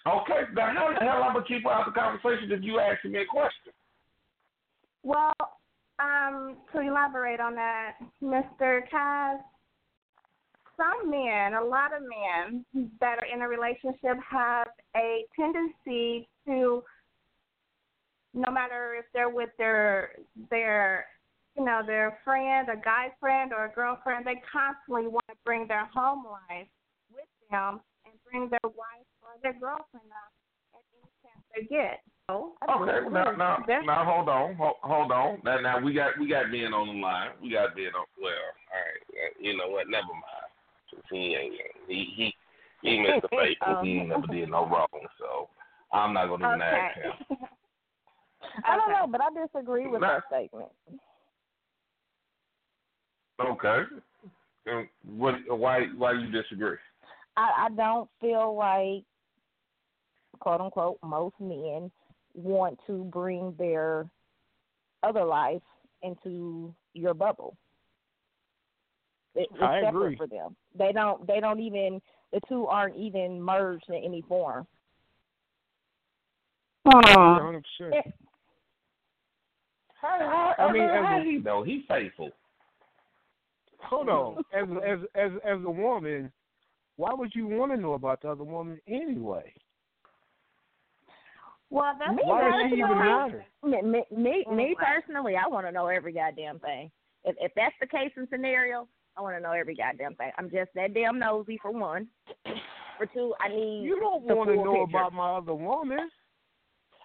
Okay. Now, how the hell I'm gonna keep out the conversation if you ask me a question? Well, um, to elaborate on that, Mr. Kaz, some men, a lot of men that are in a relationship have a tendency to, no matter if they're with their their you know their friend, a guy friend or a girlfriend, they constantly want to bring their home life with them and bring their wife or their girlfriend up at any chance they get. So, Okay, now, now, now, hold on, hold, hold on. Now, now we got we got Ben on the line. We got Ben on. Well, all right. You know what? Never mind. He ain't. He he he Mr. Faithful. He ain't never did no wrong. So I'm not gonna even ask him. I don't know, but I disagree with Nah. that statement. Okay. And what? Why? Why do you disagree? I, I don't feel like, quote unquote, most men want to bring their other life into your bubble. It, it's I separate agree. for them. They don't. They don't even. The two aren't even merged in any form. Hundred percent. How, I mean, how, as a- he know he faithful. Hold on. As as as as a woman, why would you want to know about the other woman anyway? Well, that's Me Why does it even matter? Me, me, me, me personally, I want to know every goddamn thing. If if that's the case and scenario, I want to know every goddamn thing. I'm just that damn nosy for one. For two, I need. You don't want to know picture. about my other woman.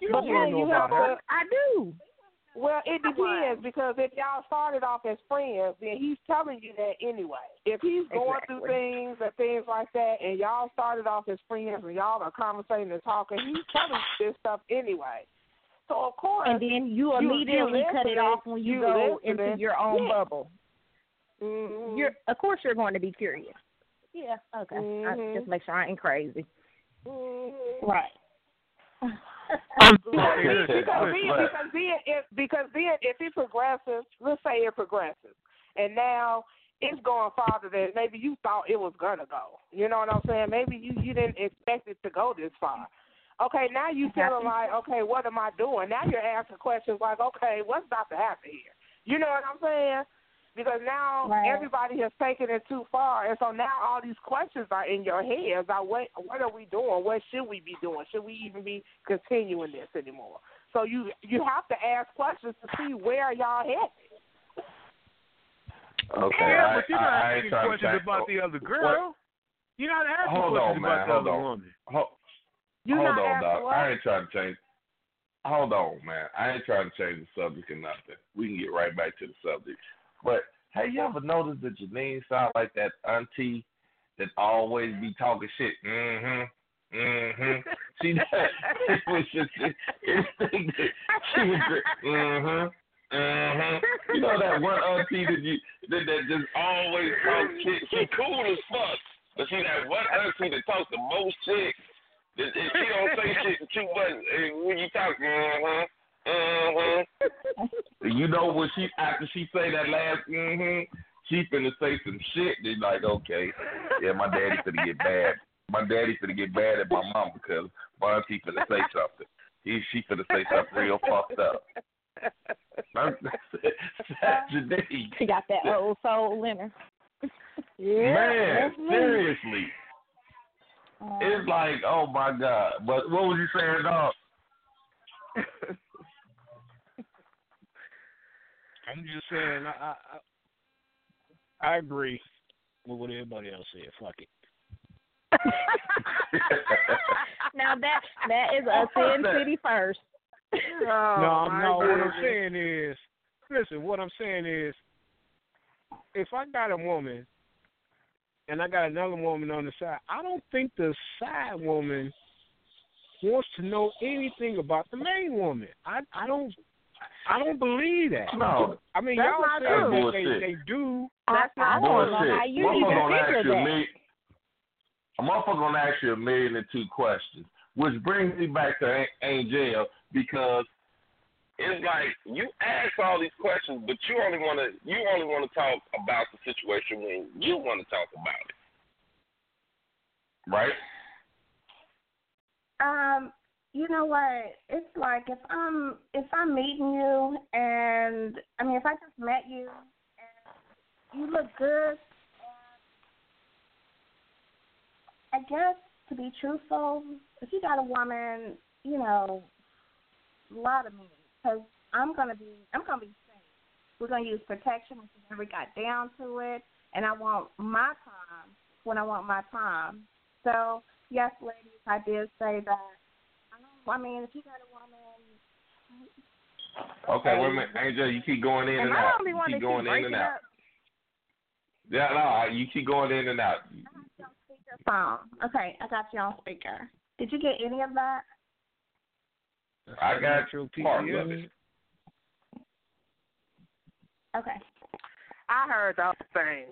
You don't want to know you about have her. to- I do. Well, it depends because if y'all started off as friends, then he's telling you that anyway. If he's going through things and things like that, and y'all started off as friends and y'all are conversating and talking, he's telling you this stuff anyway. So of course, And then you you- immediately you cut it off when you, you go listening, into your own yeah. bubble. Mm-hmm. you're of course you're going to be curious. Yeah. Okay. Mhm. I, just make sure I ain't crazy. Mm-hmm. Right. because then, because then, if because then if it progresses, let's say it progresses, and now it's going farther than maybe you thought it was gonna go. You know what I'm saying? Maybe you you didn't expect it to go this far. Okay, now you feeling like, okay, what am I doing? Now you're asking questions like, okay, what's about to happen here? You know what I'm saying? Because now Right. everybody has taken it too far, and so now all these questions are in your head about what what are we doing? What should we be doing? Should we even be continuing this anymore? So you you have to ask questions to see where y'all headed. Okay, yeah, I, but you're not I asking trying to questions change- about the other What- girl. You're not asking Hold questions on, about man. the Hold other on. woman. Hold, You hold not on, asking dog. what? I ain't trying to change. Hold on, man. I ain't trying to change the subject or nothing. We can get right back to the subject. But have you ever noticed that Janine sound like that auntie that always be talking shit? Mm-hmm. Mm-hmm. She it was just instinct. She was just, mm-hmm. Mm-hmm. You know that one auntie that you that, that just always talk shit. She cool as fuck, but she that one auntie that talks the most shit. That she don't say shit too much when you talk. Mm-hmm. Mm-hmm. You know when she after she say that last mm-hmm, she finna say some shit. They like, okay, yeah, my daddy finna get bad. My daddy finna get bad at my mom because my auntie finna say something. He she finna say something real fucked up. Janine. She got that old soul in her. Man, seriously. Um, It's like, oh my God. But what was you saying, dog? I'm just saying, I, I I I agree with what everybody else said. Fuck it. now that that is us in city first. no, no. What I'm saying is, listen. What I'm saying is, if I got a woman and I got another woman on the side, I don't think the side woman wants to know anything about the main woman. I I don't I don't believe that. No. I mean y'all not say that they, they do. That's I not don't true. how you Motherfucker gonna ask figure you a that. million, a motherfucker gonna ask you a million and two questions, which brings me back to A- Angel because it's like you ask all these questions, but you only want to you only want to talk about the situation when you want to talk about it, right? Um, you know what? It's like if I'm if I'm meeting you and I mean if I just met you and you look good I guess to be truthful, if you got a woman, you know, lie to me because I'm gonna be I'm gonna be safe. We're gonna use protection if we never got down to it, and I want my time when I want my time. So yes, ladies, I did say that. I, I mean, if you got a woman, Okay, wait a minute, Angel, you keep going in and, and I out. don't be You wanting keep to going keep in and out. up Yeah, no, you keep going in and out. phone. Oh, okay, I got you on speaker. Did you get any of that? I got your part of it. Okay. I heard the whole thing.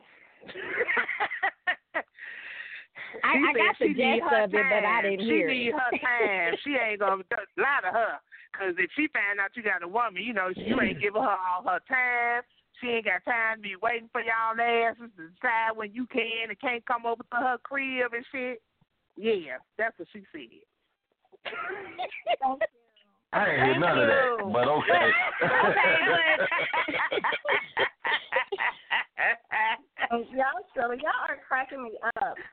I, She I said got the she need gist her of it, but I time. didn't she hear need it. her time. She ain't gonna lie to her. Cause if she find out you got a woman, you know you ain't giving her all her time. She ain't got time to be waiting for y'all asses to decide when you can and can't come over to her crib and shit. Yeah, that's what she said. I ain't hear none of that, but okay. Oh, y'all silly. Y'all are cracking me up.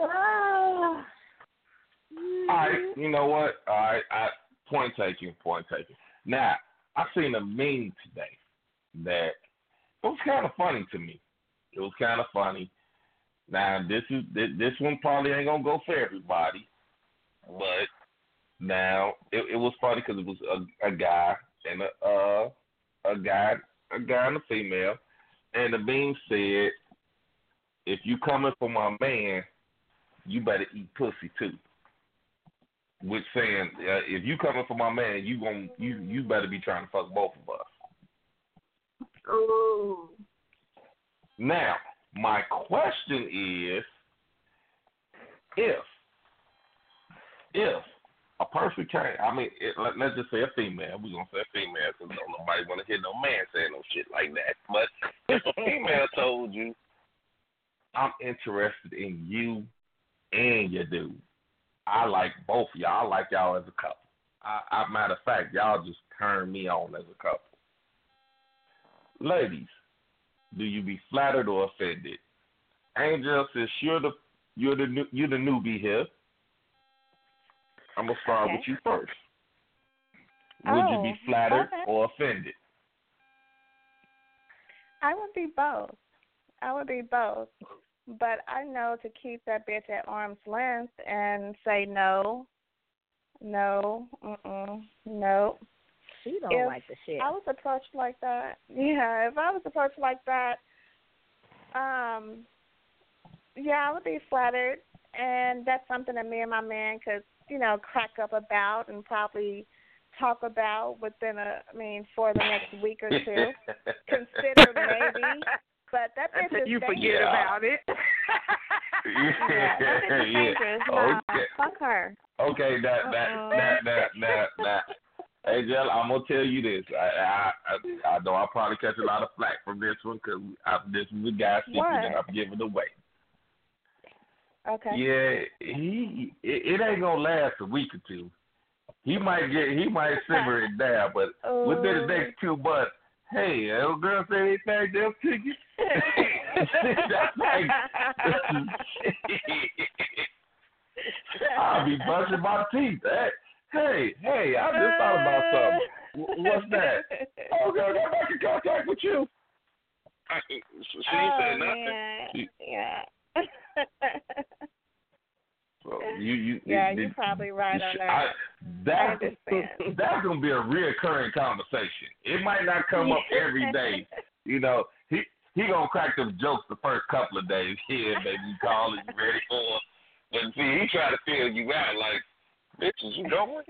Ah. All right, you know what? All right, I, point taken, point taken. Now, I seen a meme today that it was kind of funny to me. It was kind of funny. Now, this is this, this one probably ain't gonna go for everybody, but now it, it was funny because it was a, a guy and a uh, a guy, a guy and a female, and the meme said, "If you coming for my man, you better eat pussy too." Which saying, uh, if you coming for my man, you gon' you you better be trying to fuck both of us. Ooh. Now, my question is, if if a person came, I mean, it, let, let's just say a female. We're gonna say a female because don't nobody want to hear no man saying no shit like that. But if a female told you, "I'm interested in you and your dude," I like both of y'all. I like y'all as a couple. I, I matter of fact, y'all just turn me on as a couple. Ladies, do you be flattered or offended? Angel says you're the you're the new, you're the newbie here. I'm gonna start Okay. with you first. Would you Oh, be flattered okay. or offended? I would be both. I would be both. But I know to keep that bitch at arm's length and say no, no, mm-mm, no. She don't If like the shit. I was approached like that. Yeah, if I was approached like that, um, yeah, I would be flattered, and that's something that me and my man could, you know, crack up about and probably talk about within a, I mean, for the next week or two. Consider maybe, but that bitch Until is you forget dangerous. about it. Yeah, that bitch is dangerous. Nah, Okay. fuck her. Okay, that that that that that that. Hey, Jill, I'm gonna tell you this. I I I, I know I'll probably catch a lot of flack from this one because this is a guy's secret that I'm giving away. Okay. Yeah, he it, it ain't gonna last a week or two. He might get he might simmer it down, but within the next oh. two months, hey, that little girl say anything, they'll kick you. That's like I'll be brushing my teeth. Hey, hey, hey, I just thought about something. What's that? Oh, girl, I'm back in contact with you. she oh, said nothing. man. She- Yeah. So you, you, yeah, you, you're probably right on that. I, that that's gonna be a reoccurring conversation. It might not come up every day. You know, he he gonna crack them jokes the first couple of days. Yeah, baby, you call it, you ready for it. But see, he try to feel you out like, bitches, you know What,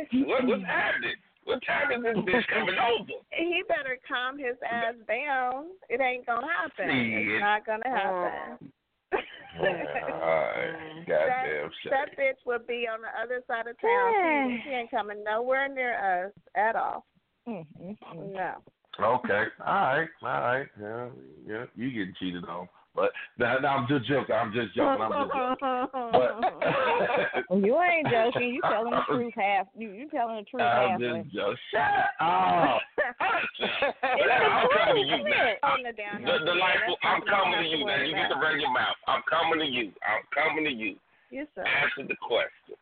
what's happening? What time is this bitch coming over? He better calm his ass down. It ain't gonna happen. Shit. It's not gonna oh, happen. Yeah, all right, goddamn that, shit. that bitch would be on the other side of town. She, she ain't coming nowhere near us at all. Mm-hmm. No. Okay, all right, all right. Yeah, yeah, you getting cheated on. But now, I'm just joking. I'm just joking. I'm just joking. But you ain't joking. You telling the truth half. You you telling the truth I'm halfway. just joking. Shut up. I'm coming to you now. The down. The, the life, I'm I coming to you now. You get to run your mouth. I'm coming to you. I'm coming to you. Yes, sir. Answer the question.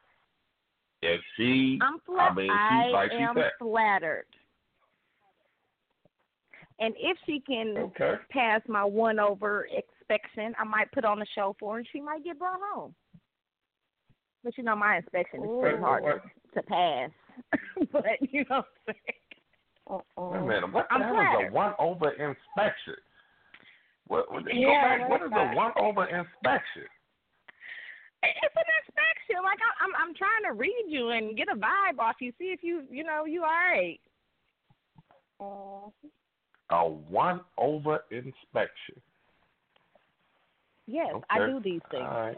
If she, I'm I mean, I she like she am said. flattered. And if she can Okay. pass my one over inspection, I might put on a show for her and she might get brought home. But you know my inspection is pretty hard to, to pass. but you know what I'm Wait a minute. What the I'm hell is a one over inspection? What, what, Yeah, go back. What what is is a one over inspection? It's an inspection. Like I, I'm, I'm trying to read you and get a vibe off you. See if you, you know, you all right. A one over inspection. Yes, I do these things. All right.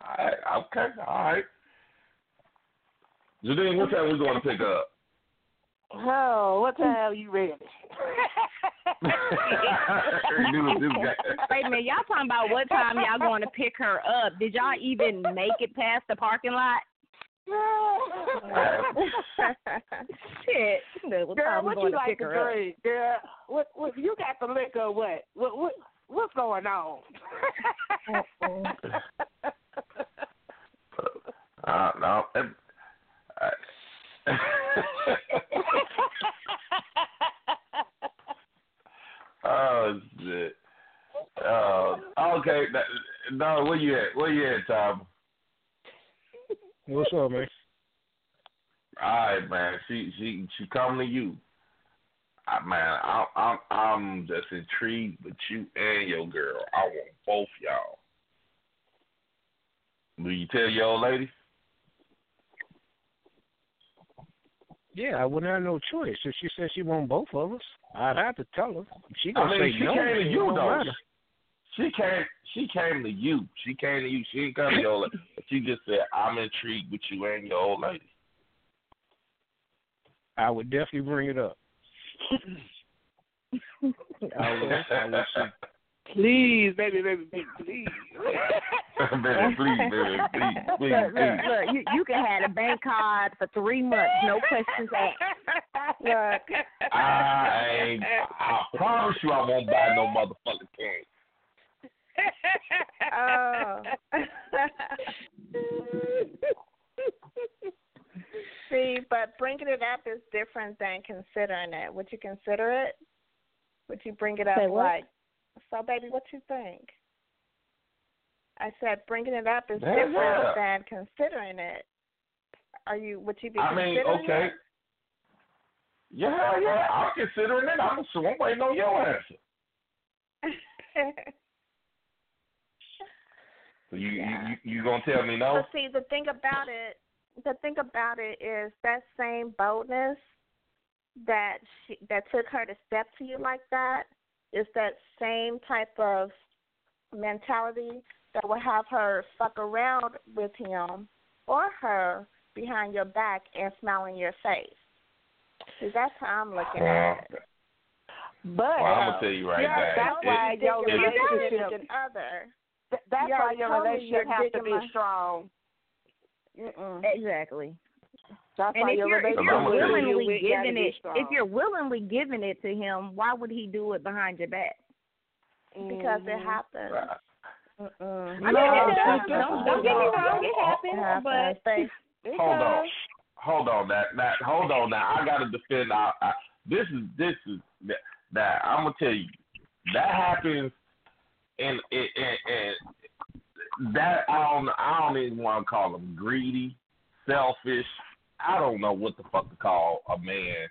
All right. Okay. All right. Janine, what time we going to pick up? Oh, what time you ready? I knew. Wait a minute, y'all talking about what time y'all going to pick her up? Did y'all even make it past the parking lot? Shit. What Girl, time we what going you to like pick to her up? drink? Girl, what, what, you got the liquor or what? What, what, what's going on? Uh, no. it- I- oh shit. Oh, okay. that- No, where you at? Where you at, Tom? What's up, man? All right, man. She she she coming to you. I, man, I'm I'm I'm just intrigued with you and your girl. I want both y'all. Will you tell your old lady? Yeah, I wouldn't have no choice. If she said she want both of us, I'd have to tell her. She gonna I mean, say she no, came to you don't though. She came. She came to you. She came to you. She didn't come to your. old- She just said, "I'm intrigued with you and your old lady." I would definitely bring it up. I would. I would say, Please, baby, baby, baby, please. baby, please, baby, please, please, look, look, please. look, you you can have a bank card for three months, no questions asked. Look, I ain't. I promise you, I won't buy no motherfucking king. oh. See, but bringing it up is different than considering it. Would you consider it? Would you bring it up like, so baby, what you think? I said bringing it up is Yeah, different yeah. than considering it. Are you? Would you be I mean, okay. it? Yeah, yeah, I'm considering it. I'm, so I'm waiting on your answer. So you, Yeah. you, you, you gonna tell me no? But see, the thing about it, the thing about it is that same boldness that she, that took her to step to you like that is that same type of mentality that will have her fuck around with him or her behind your back and smile in your face. See, that's how I'm looking Well, at it. But well, I'm gonna tell you right yeah, now. that's it- why your You're relationship. significant other. th- That's you why your relationship has to be my- strong. Mm-mm. exactly. That's And if you're, if you're I'm gonna tell you- willingly you giving it, if you're willingly giving it to him, why would he do it behind your back? Because it Mhm. happens. Right. Mm-mm. I mean, No, it does. Don't, don't get me wrong, it It happens, but It Hold on, hold on. That that hold on. Now I gotta defend. I, I, this is this is that, that I'm gonna tell you that happens, and and, and, and that I don't I don't even want to call them greedy, selfish. I don't know what the fuck to call a man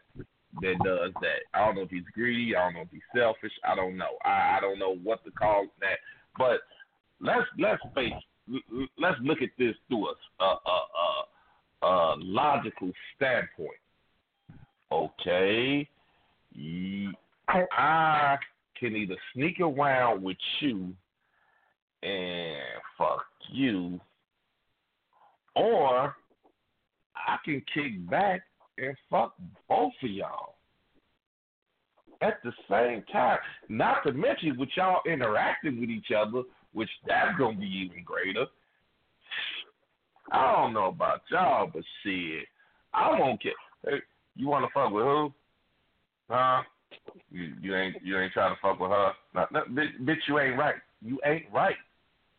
that does that. I don't know if he's greedy. I don't know if he's selfish. I don't know. I, I don't know what to call that. But let's let's face. Let's look at this through a a a, a, a logical standpoint. Okay, I can either sneak around with you and fuck you, or I can kick back and fuck both of y'all at the same time. Not to mention with y'all interacting with each other, which that's gonna be even greater. I don't know about y'all, but shit, I won't care. Hey, you want to fuck with who? Huh? You, you ain't you ain't trying to fuck with her. No, no, bitch, bitch, you ain't right. You ain't right.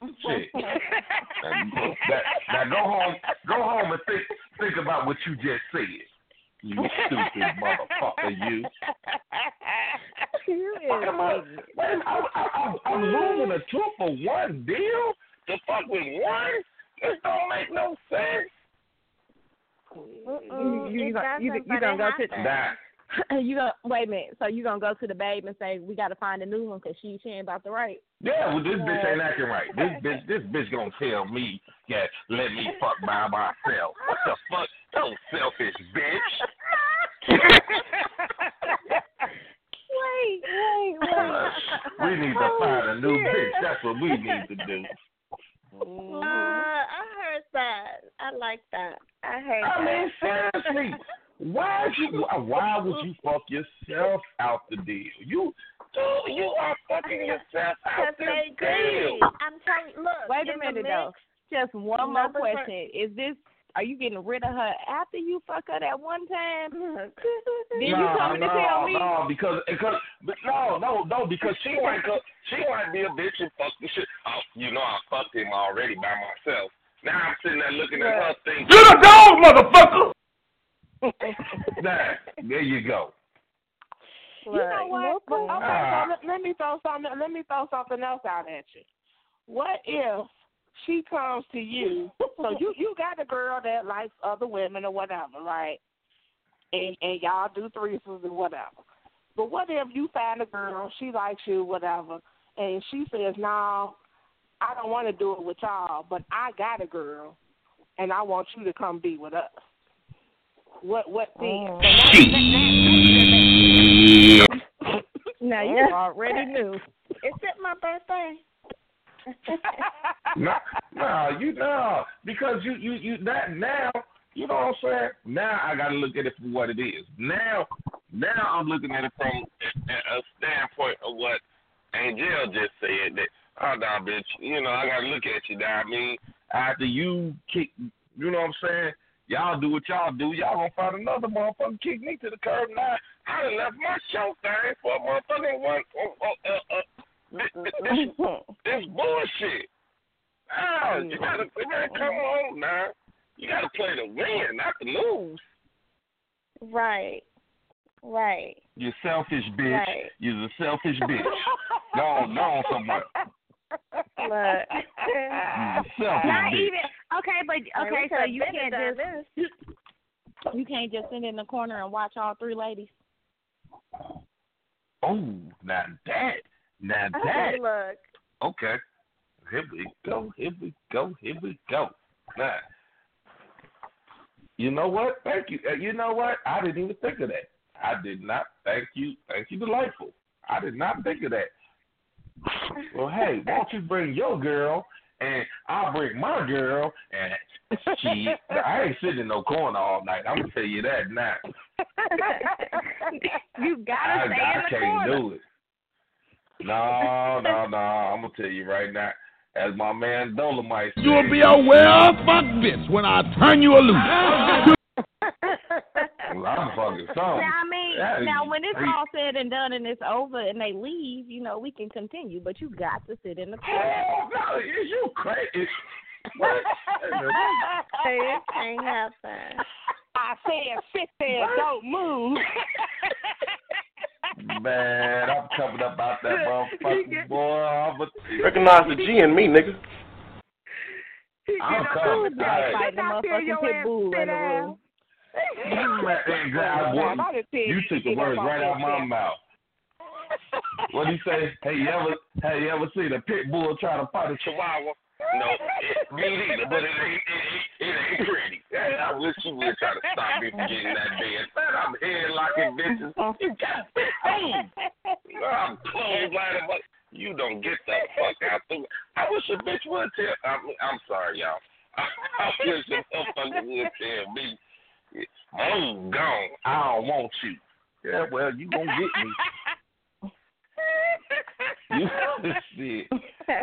Shit. Now, now go home, go home and think think about what you just said. You stupid motherfucker, you. you Fuck am I, wait, I, I, I'm, I'm losing a two for one deal to fuck with one. This don't make no sense. Mm-mm, You- you it gonna- you- doesn't, you gonna go to- happens. You gonna wait a minute. So you gonna go to the babe and say we got to find a new one because she she ain't about the right. Yeah, well, this bitch ain't acting right. This bitch, this bitch gonna tell me that let me fuck by myself. What the fuck? Don't selfish bitch. Wait, wait, wait. we need to find a new bitch. That's what we need to do. Uh, I heard that. I like that. I heard I that. mean, seriously, why would you? Why would you fuck yourself out the deal? You, dude, you are fucking yourself out Because the deal. I'm telling you, look. Wait a minute mix, though. Just one more Number one- question. Is this are you getting rid of her after you fuck her that one time? Then you no, coming no, to tell me? no, because because but no, no, no, because she might go, she might be a bitch and fuck the shit. Oh, you know, I fucked him already by myself. Now I'm sitting there looking at her thinking, You're the dog, motherfucker! Nah, there you go. You know what? But, okay, Ah. so let, let me throw something. Let me throw something else out at you. What if she comes to you? so you you got a girl that likes other women or whatever, right? And and y'all do threesomes and whatever. But what if you find a girl, she likes you, whatever, and she says, "No, I don't want to do it with y'all, but I got a girl, and I want you to come be with us." What what oh. thing? Oh. now you you already knew. Is it my birthday? no, no, you know because you you you that now. You know what I'm saying? Now I got to look at it for what it is. Now, now I'm looking at it from a, a standpoint of what Angel just said. That oh, nah, bitch. You know I got to look at you. Now, I mean, after you kick, you know what I'm saying? Y'all do what y'all do. Y'all gonna find another motherfucker kick me to the curb. Now I done left my show thing for a motherfucking one. Uh, uh, uh, uh, this, this, this bullshit. Ah, you gotta man, come on now. You gotta play to win, not to lose. Right. Right. You selfish bitch. Right. You're a selfish bitch. go on, go on somewhere. Look. Not even okay, but okay, so you can't done just you can't just sit in the corner and watch all three ladies. Oh, now that, now that. Look. Okay. Here we go. Here we go. Here we go. Now, you know what? Thank you. Uh, You know what? I didn't even think of that. I did not. Thank you. Thank you, delightful. I did not think of that. Well, hey, why don't you bring your girl and I'll bring my girl and she. I ain't sitting in no corner all night. I'm gonna tell you that now. you gotta I, stay I in the can't corner. do it. No, no, no. I'm gonna tell you right now. As my man Dolemite said, You'll be a well fuck bitch when I turn you loose. Well, I'm fucking something. Now I mean, That is now when it's all said and done and it's over and they leave, you know, we can continue. But you got to sit in the car. Oh, no, is you crazy? What? Hey, it can't happen. I said sit there, don't move. Man, I'm coming up out that motherfucking boy. I'm a, Recognize the G in me, nigga. I'm coming. Like Hey, fighting the motherfucking pit bull in the room. you, man, exactly. Boy, you took the words right out of my mouth. What do you say? Hey, you ever, hey, you ever seen a pit bull try to fight a chihuahua? No, it, me neither, but it ain't, it ain't, it ain't pretty. Hey, I wish you would try to stop me from getting that bed. Man, I'm headlocking bitches. You got me home. I'm clotheslining, but you don't get the fuck out the I wish a bitch would tell. I'm, I'm sorry, y'all. I wish a motherfucker would tell me. I'm gone. I don't want you. Yeah, well, you gonna get me. You shit.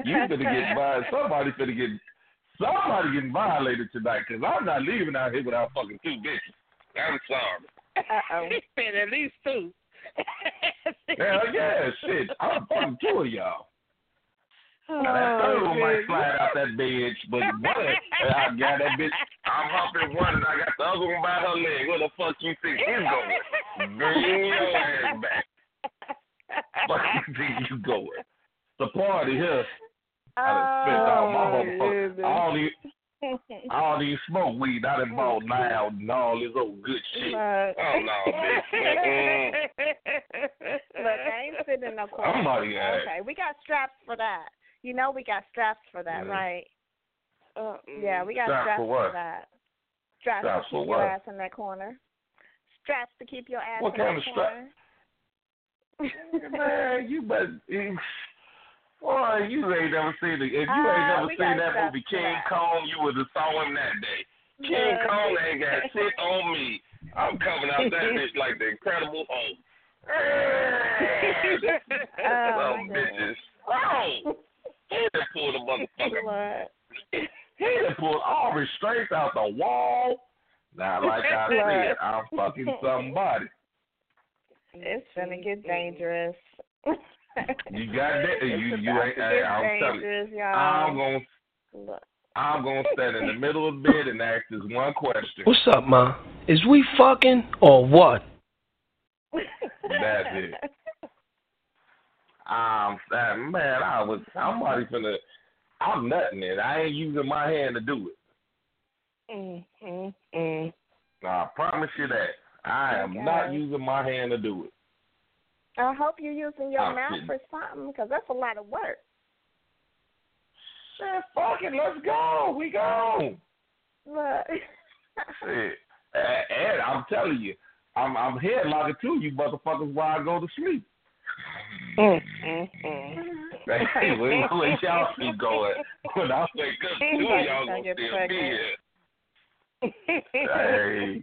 You finna get violated. Somebody finna get somebody getting violated tonight because I'm not leaving out here without fucking two bitches. I'm sorry. Uh-oh. He said at least two. Hell yeah, shit. I'm fucking two of y'all. Now that third one oh, might slide out that bitch, but what? I got that bitch. I'm humping one and I got the other one by her leg. Where the fuck you think he's going? Bring your ass back. Fuck you think you going? The party here. I done spent all my motherfuckers. I don't even, I don't even smoke weed. I done bought loud and all this old good shit. Oh no, bitch. Look, I ain't sitting in no corner. Somebody asked. Okay, we got straps for that. You know we got straps for that, Yeah. right? Yeah, we got Straps straps for what? that. Straps, Straps to for keep your what? ass in that corner. Straps to keep your ass What in kind that of strap? Man, you better. you- Boy, you ain't never seen it. If you Uh, ain't never seen that movie King that. Kong, you would have saw him that day. King Yeah. Kong ain't got shit on me. I'm coming out that bitch like the Incredible Hulk. Hey, Oh, bitches. Oh, he done pulled a motherfucker. What? He done pulled all restraints out the wall. Now, like I said, I'm fucking somebody. It's gonna get dangerous. You got that? You you ain't. Hey, I'm telling you. y'all. I'm gonna Look. I'm gonna stand in the middle of bed and ask this one question. What's up, ma? Is we fucking or what? That's it. Um, man, I was. Somebody finna. I'm nutting it. I ain't using my hand to do it. mm, mm, mm. I promise you that. I am Okay. not using my hand to do it. I hope you're using your I'm mouth kidding. for something because that's a lot of work. Shit, fuck it, let's go. We go. Look. Shit. And, and I'm telling you, I'm I'm headlocking to you motherfuckers while I go to sleep. Mm, mm, mm. Hey, where, where y'all be going? When I wake up, two of y'all gonna still be here. Hey,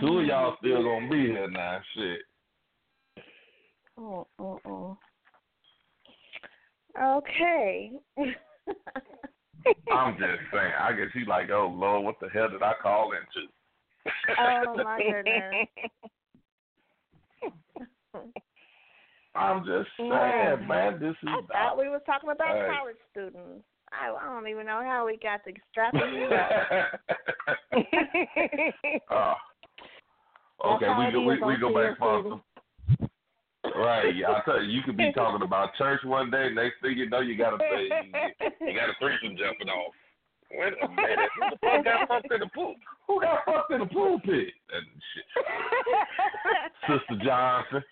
two of y'all still gonna be here now. Shit. Oh, oh, oh. Okay. I'm just saying. I guess he like, oh Lord, what the hell did I call into? oh my goodness. I'm just saying, man. This is. I thought we was talking about Hey. college students. I, I don't even know how we got to you up. Uh, okay, we go we, we go back for Right, yeah, I tell you, you could be talking about church one day, next thing you know, you say you, you got a threesome jumping off. Wait a minute, who the fuck got fucked in the pool? Who got fucked in the pool pit? And shit. Sister Johnson,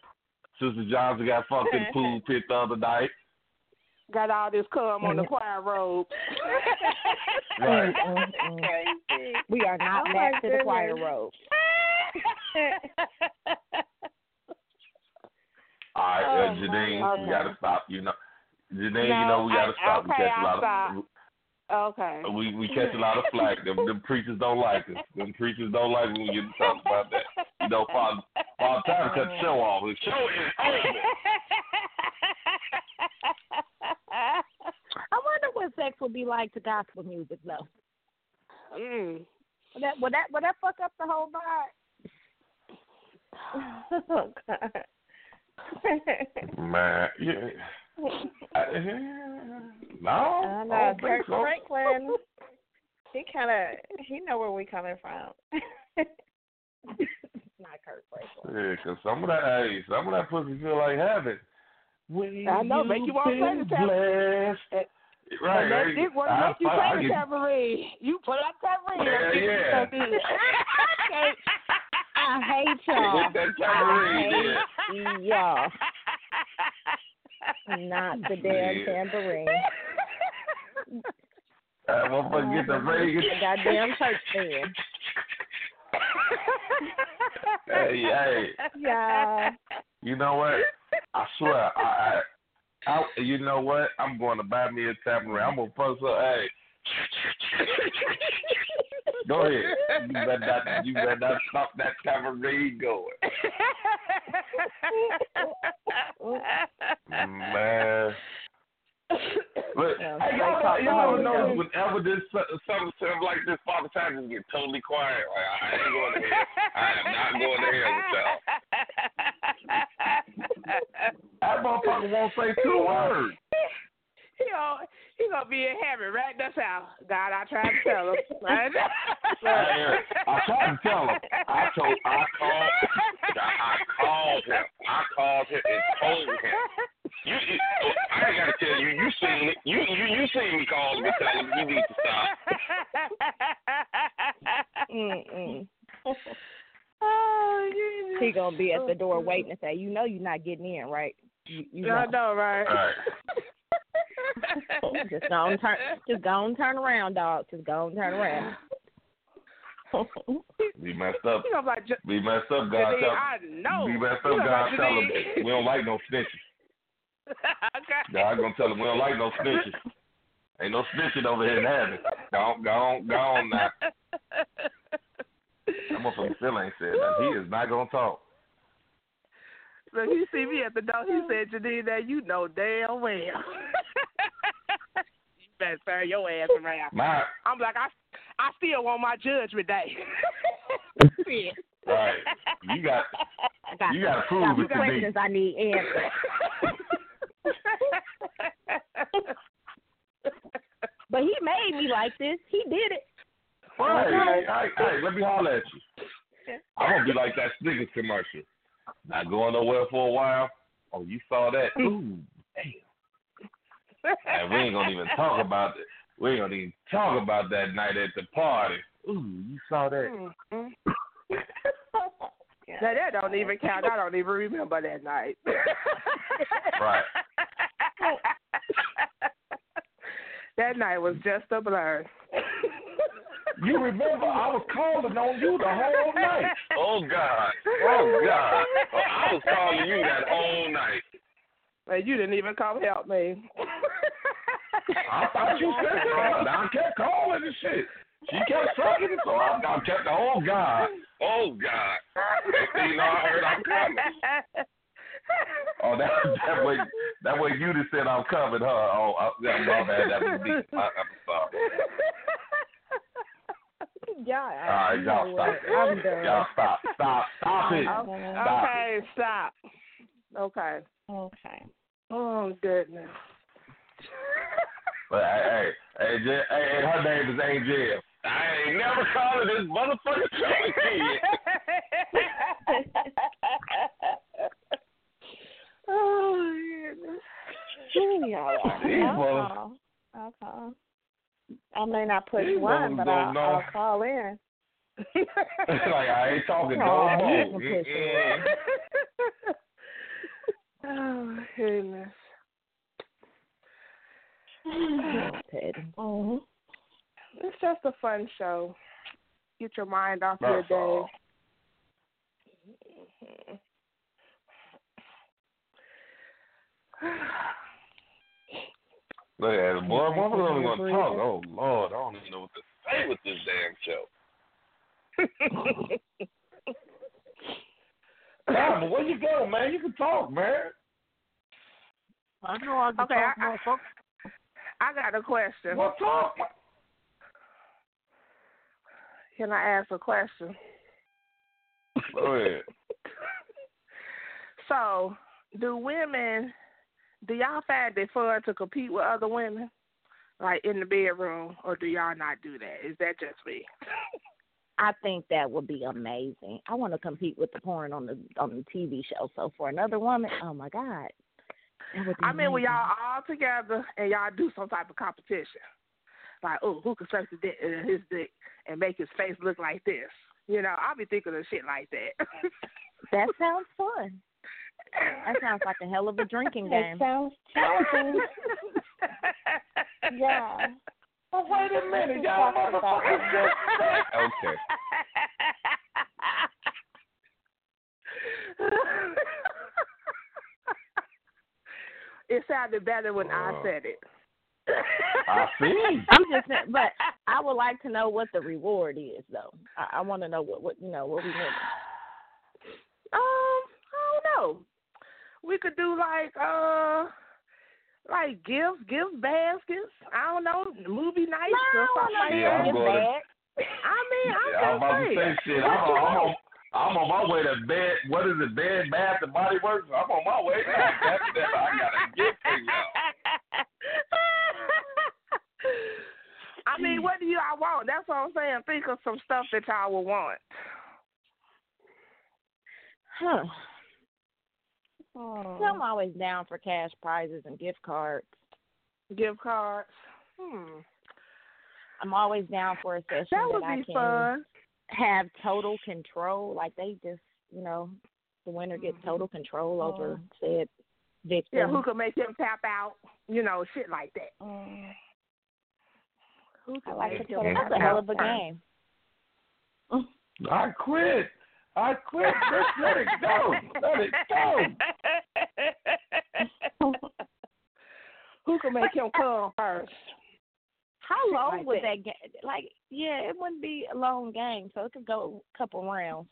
Sister Johnson got fucked in the pool pit the other night. Got all this cum on the choir robe. Right. Crazy. We are not Oh, back to the choir goodness. robe. All right, uh, Janine, my- we gotta stop. You know, Janine, No, you know we gotta I- stop. we okay, catch a lot I'll of Okay. we we catch a lot of flack. Them, them preachers don't like us. Them preachers don't like when we get to talk about that. You know, Father, Father time cut the show off. The show is over. I wonder what sex would be like to gospel music though. Mm. Would that would that would that fuck up the whole vibe? oh God. Man, yeah. I, no, I I know don't Kirk so. Franklin. He kind of he know where we coming from. Not Kirk Franklin. Yeah, 'cause some of that, hey, some of that pussy feel like heaven. When I know, make you want to play the been blessed. Right, and right. dick want to I- make you I- play the tambourine. You play that tambourine. Yeah, that dick is yeah. I hate y'all. Get that tambourine, I hate y'all. Not the damn tambourine. That motherfucker get the. The goddamn church fan. Hey, hey. Yeah. You know what? I swear, I, I, I, you know what? I'm going to buy me a tambourine. I'm gonna post up. Hey, go ahead. You better not, you better not stop that tambourine going, man. But Yeah, hey, y'all, y'all know whenever this something something like this, Father Time just get totally quiet. Like I ain't going to hell. I am not going to hell with y'all. That motherfucker won't say two words. He gonna, he gonna be in heaven right that's out. God, I tried to tell him. Right? I, I tried to tell him. I told, I called, I called him. I called him and told him. You, you I gotta tell you. You seen it. You, you, you seen me call him and tell him you need to stop. Oh, Jesus. He gonna be at the door oh, waiting to say, "You know, you're not getting in, right? You, you I know. know, right? All right. just go and turn, just go and turn around, dog. Just go and turn around." We messed up. You know about J- We messed up. God Janine, tell. I know. We messed You up. know God tell him we don't like no snitches. okay. God gonna tell him we don't like no snitches. Ain't no snitching over here in heaven. Go on, go on, go on now. That motherfucker still ain't said that. He is not gonna talk. So he see me at the door. He said, Janine, that you know damn well. You better turn your ass around. My I'm like, I, I still want my judgment day. Shit. right. You got I got, you gotta prove got it to me. questions I need answered. But he made me like this. He did it. Right. Hey, hey, hey, let me holler at you. I'm gonna be like that Snickers commercial. Not going nowhere for a while. Oh, you saw that? Mm-hmm. Ooh, damn. And we ain't gonna even talk about it. We ain't gonna even talk about that night at the party. Ooh, you saw that? Mm-mm. Now that don't even count. I don't even remember that night. Right. that night was just a blur. You remember I was calling on you the whole night. Oh God. Oh God. I was calling you that whole night. But you didn't even come help me. I thought you said something. I kept calling and shit. She kept sucking it, so I, I kept. Oh God. Oh God. Next thing you know, I heard I'm coming. Oh, that that way that way you just said I'm coming, huh? Oh, I, yeah, my bad. That was me. I, I'm sorry. Y'all, All right, y'all stop. I'm done. Y'all stop. Stop. Stop it. Okay, Stop okay, stop. Okay. Okay. Oh goodness. But hey, hey, hey, hey, her name is Angel. I ain't never calling this motherfucker oh goodness. Y'all are- I'll call. I'll call. I may not push These one, but I'll, know. I'll call in. like I ain't talking no Oh, more. oh goodness. Mm-hmm. It's just a fun show. Get your mind off That's your day. all. Look at it, boy. Motherfucker only gonna talk. Oh Lord, I don't even know what to say with this damn show. Nah, but where you go, man? You can talk, man. I know I can Okay, talk, I- I- motherfucker. I got a question. Well, talk. Can I ask a question? Go ahead. So, do women, do y'all find it fun to compete with other women, like in the bedroom, or do y'all not do that? Is that just me? I think that would be amazing. I want to compete with the porn on the on the TV show. So for another woman, oh my god, that would be I mean, when y'all all together and y'all do some type of competition, like, oh, who can suck the dick, his dick and make his face look like this? You know, I'll be thinking of shit like that. That sounds fun. That sounds like a hell of a drinking game. That sounds challenging. yeah. Oh, wait a minute, y'all motherfuckers just Okay. It sounded better when I Uh. said it. I see. I'm just, saying- but I would like to know what the reward is, though. I, I want to know what, what you know, what we winning. Um, I don't know. We could do like uh like gift gift baskets. I don't know, movie nights No, or something no, like Yeah, I'm that. going I mean, I'm Yeah, I'm just about to saying. say shit. I'm, I'm, on, I'm on my way to bed. What is it? Bed, bath, and body works. I'm on my way. now. That's that. I gotta get for y'all. I mean, what do y'all want? That's what I'm saying. Think of some stuff that y'all would want. Huh. Oh. I'm always down for cash prizes and gift cards. Gift cards. Hmm. I'm always down for a session That would I be can fun. Have total control. Like they just, you know, the winner gets mm-hmm. total control over said victim. Yeah, who could make him tap out? You know, shit like that. Mm. Who I like make the him total. tap That's a hell of a game. I quit. I quit. Just let it go. Let it go. Who could make him come first? How long like would that. that game? Like, yeah, it wouldn't be a long game, so it could go a couple rounds.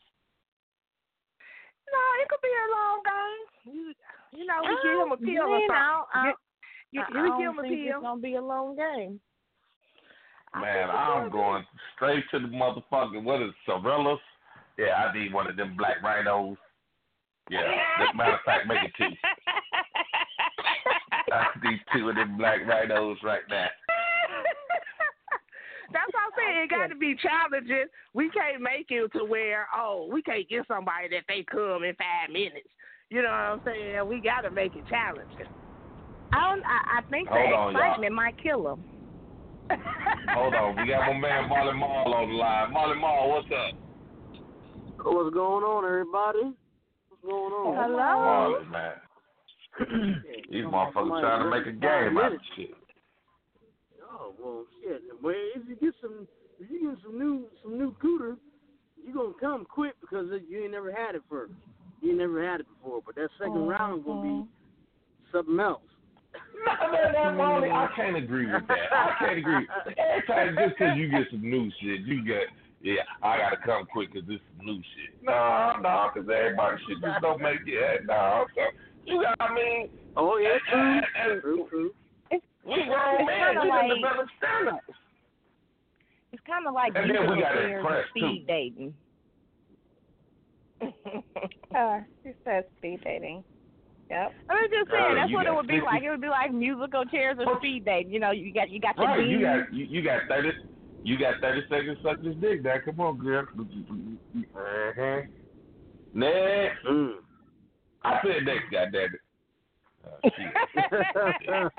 No, it could be a long game. You, you know, we give him a Uh, pill or something. know, I, you, I, you I give don't him a think pill. it's gonna be a long game. Man, I'm going straight to the motherfucking what is it, Sorellas? Yeah, I need one of them black rhinos. Yeah, as a matter of fact, make it two. I need two of them black rhinos right now. That's what I'm saying. It got to be challenging. We can't make it to where oh, we can't get somebody that they come in five minutes. You know what I'm saying? We got to make it challenging. I don't. I, I think Hold the on, y'all. excitement might kill them. Hold on, we got my man Marley Marl on the line. Marley Marl, what's up? What's going on, everybody? What's going on? Marley, man. These motherfuckers trying to make a game out of shit. Oh well, shit. Well, if you get some if you get some new some new cooter, you gonna come quick because you ain't never had it first. You ain't never had it before, but that 2nd Mm-hmm. round gonna be something else. No, no, no, Molly, I can't agree with that. I can't agree. Every time, just because you get some new shit, you get, yeah, I got to come quick because this is new shit. No, no, because everybody shit just don't make it. No, so, you got, I mean. Oh, yeah, true. And, true, true. It's, we grown it's men, kind of we like develop standards. it's kind of like And then we gotta chairs too. speed dating. Uh, he says speed dating. Yep. I'm just saying Uh, that's what it got would be 50 like. It would be like musical chairs or speed dating. You know, you got you got your Right, you got you, you got thirty you got thirty seconds to suck this dick there. Come on, girl. Uh-huh. Next. Mm. I said next, goddamn it. Uh,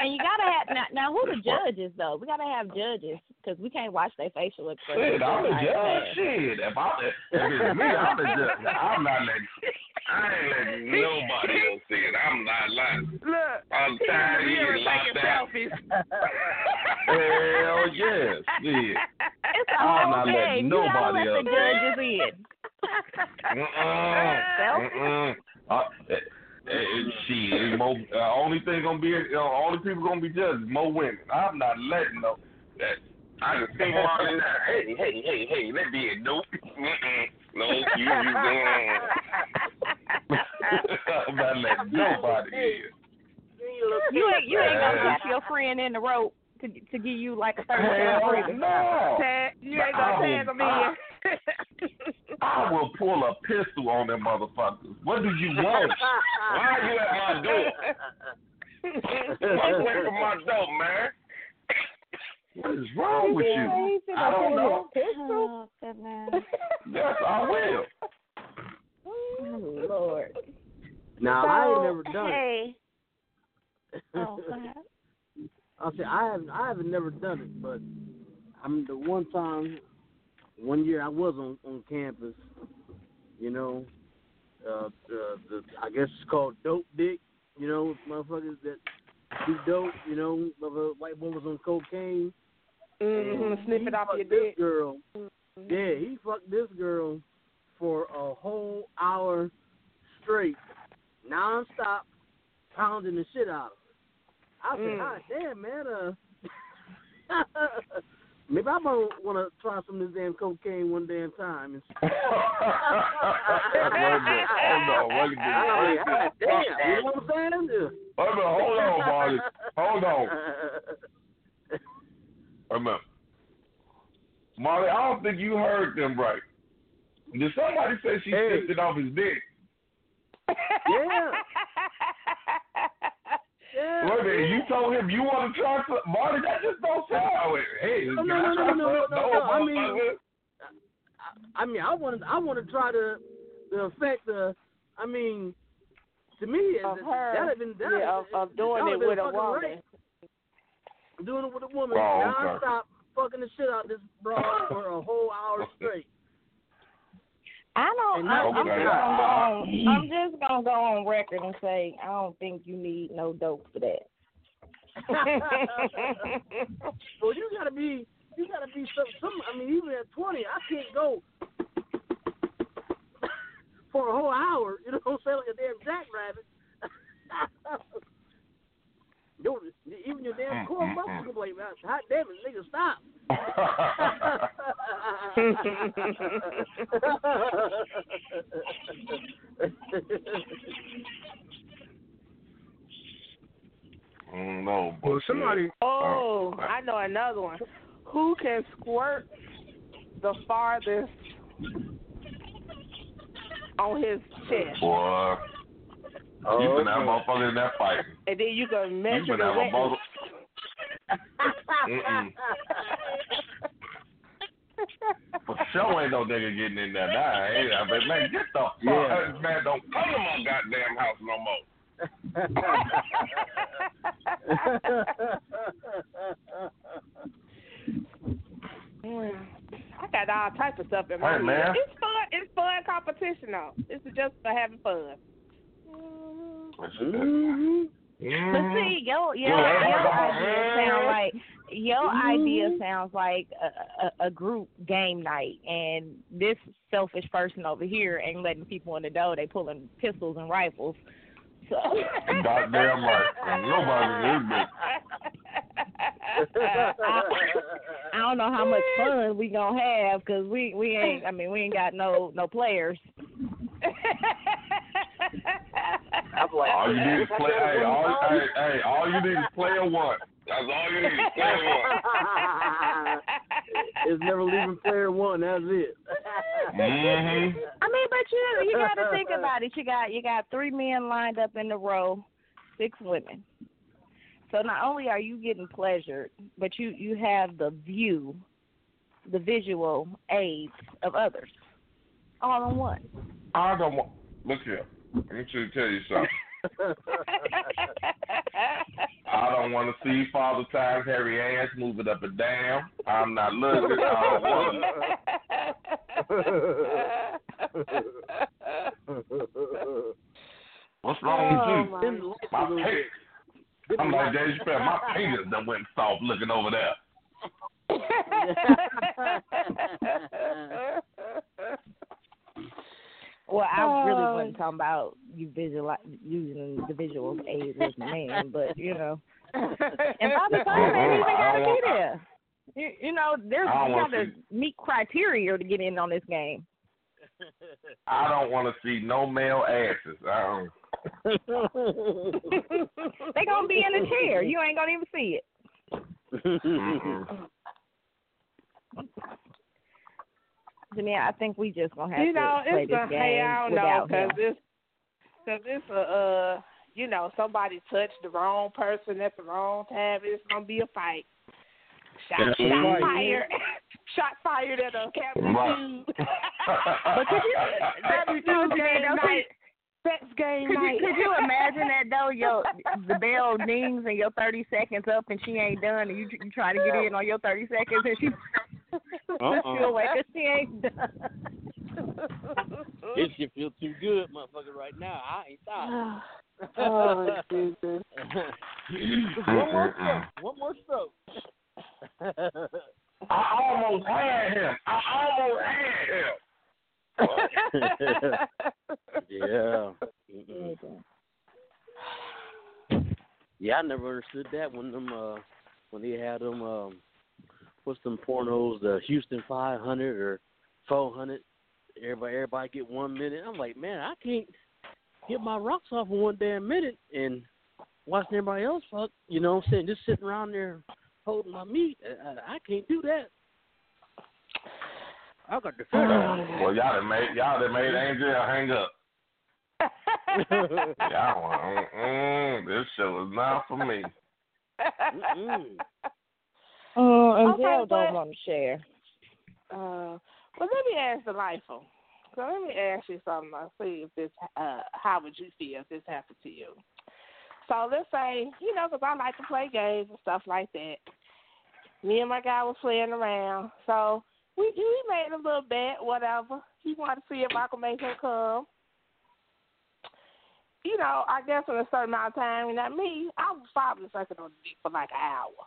and you gotta have now. Now, who the judges though? We gotta have judges because we can't watch their facial expressions. Shit, I'm the Like, judge. Shit, if I'm if it's me, I'm the judge. I'm not letting. I ain't letting nobody else see it. I'm not lying. Look, I'm he tired of in the getting locked out. selfies. Hell yes, shit. It's a I'm whole not letting. You gotta nobody let else. the judges in. Uh-uh. Uh-uh. Uh, eh, eh, shit, Mo, uh, only thing gonna be, uh, only people gonna be judges, more women. I'm not letting no. That I just think about it now. Hey, hey, hey, hey, let be it. Nope. Mm-mm. No, you, you going. I'm not letting nobody in. You ain't you ain't gonna tap your friend in the rope to to give you like a third Hell second no. You ain't gonna tag him in. I will pull a pistol on them motherfuckers. What do you want? Why are you at my door? Stay away from my door, man. What is wrong with you? I don't know. Oh, goodness. Yes, I will. Oh, Lord. Now I ain't never done it. Oh, go ahead. I'll say I haven't I haven't never done it, but I'm the one time one year I was on on campus, you know, uh the, the I guess it's called dope dick, you know, motherfuckers that do dope, you know, mother white woman was on cocaine. Mm-hmm, snip it off your dick. girl. Yeah, he fucked this girl for a whole hour straight, nonstop, pounding the shit out of her. I said, Mm. God damn, man, uh, maybe I'm gonna want to try some of this damn cocaine one damn time. And Wait a minute. Hold on. Wait a minute. I Wait mean, a God minute. damn, you know what I'm saying? Wait a minute. Hold on, Marty. Hold on. Wait a minute. Marty, I don't think you heard them right. Did somebody say she Hey. tipped it off his dick? Yeah. Yeah. Wait a minute, you told him you want to try some? Marty, that just don't sound like Hey, No, can no, I no, no, no, no, no, I mean- motherfucker. I mean, I want to, I want to try to, the effect of, I mean, to me, Of that- her. that'd have been, that'd Yeah, of, of doing it with a woman. rape. Doing it with a woman, Oh, okay. non-stop, fucking the shit out of this broad for a whole hour straight. I don't. And I'm, just Okay. gonna go on. I'm just gonna go on record and say I don't think you need no dope for that. well, you gotta be, you gotta be some, some. I mean, even at twenty, I can't go for a whole hour. You know what I'm saying? Like a damn jackrabbit. Yo, even your damn core Mm, mm, muscles mm. can like, hot damn it, nigga, stop. Mm, no, Well, somebody. Oh, I know another one. Who can squirt the farthest on his chest? Boy, you oh, can have motherfucker in that fight. And then you can You measure can the have a wetness. mother. For sure ain't no nigga getting in there now. Hey, I bet, man, get the fuck Yeah. out. Man, don't come to my goddamn house no more. I got all types of stuff in my Hey, head. man. It's fun. It's fun competition though. It's just for having fun. Mhm. But see, yo, yo, your idea sound like Your Mm-hmm. idea sounds like a, a, a group game night, and this selfish person over here ain't letting people in the door. They pulling pistols and rifles. So. Goddamn right. Nobody in this I, I don't know how much fun we gonna have because we we ain't. I mean, we ain't got no no players. All you need is play. Hey, all, hey, hey, all you need is player one. That's all you need is player one. it's never leaving player one. That's it. Mm-hmm. I mean, but you you got to think about it. You got you got three men lined up in the row, six women. So not only are you getting pleasured, but you you have the view, the visual aids of others, all in one. I don't want. Look here. Let me just tell you something. I don't want to see Father Time's hairy ass moving up and down. I'm not looking. I don't want What's wrong with oh, you? My pe- I'm like Dave Chappelle. My fingers done went soft looking over there. Well, I really Oh. wasn't talking about you visualize using the visual aids as a man, but you know, and Father Time ain't even got to be there. You, you know, there's I don't you got wanna to meet criteria to get in on this game. I don't want to see no male asses. I don't. they gonna be in a chair. You ain't gonna even see it. To me, I think we just gonna have you know, to play it's this gonna. game Hey, I don't know, without him. cause it's, cause it's a, uh, you know, somebody touched the wrong person at the wrong time. It's gonna be a fight. Shot, shot fight. fired. shot fired at a Captain Right. But could you, Captain no, Jude game no, night. Sex game Could night. you, could you imagine that though? Your the bell dings and your thirty seconds up and she ain't done, and you you try to get in on your thirty seconds and she Uh-uh. feel like she ain't done. It should feel too good, motherfucker, right now. I ain't stopped. Oh, Jesus. one more stroke. One more stroke. I almost had him. I almost had him. yeah. Mm-mm. Yeah, I never understood that when them uh when they had them um what's them pornos, the Houston five hundred or four hundred. Everybody everybody get one minute. I'm like, man, I can't get my rocks off in one damn minute and watching everybody else fuck. You know what I'm saying? Just sitting around there holding my meat. I, I, I can't do that. I got the fear. well, y'all done made y'all done made Angel hang up. Y'all want mm, this show is not for me. Oh, and Okay, but- don't want to share. Uh, well, let me ask Delightful. So let me ask you something. I'll see if this. Uh, how would you feel if this happened to you? So let's say, you know, 'cause I like to play games and stuff like that. Me and my guy was playing around, so we we made a little bet, whatever. He wanted to see if I could make him come. You know, I guess in a certain amount of time, and not me, I was probably sucking on the dick for like an hour.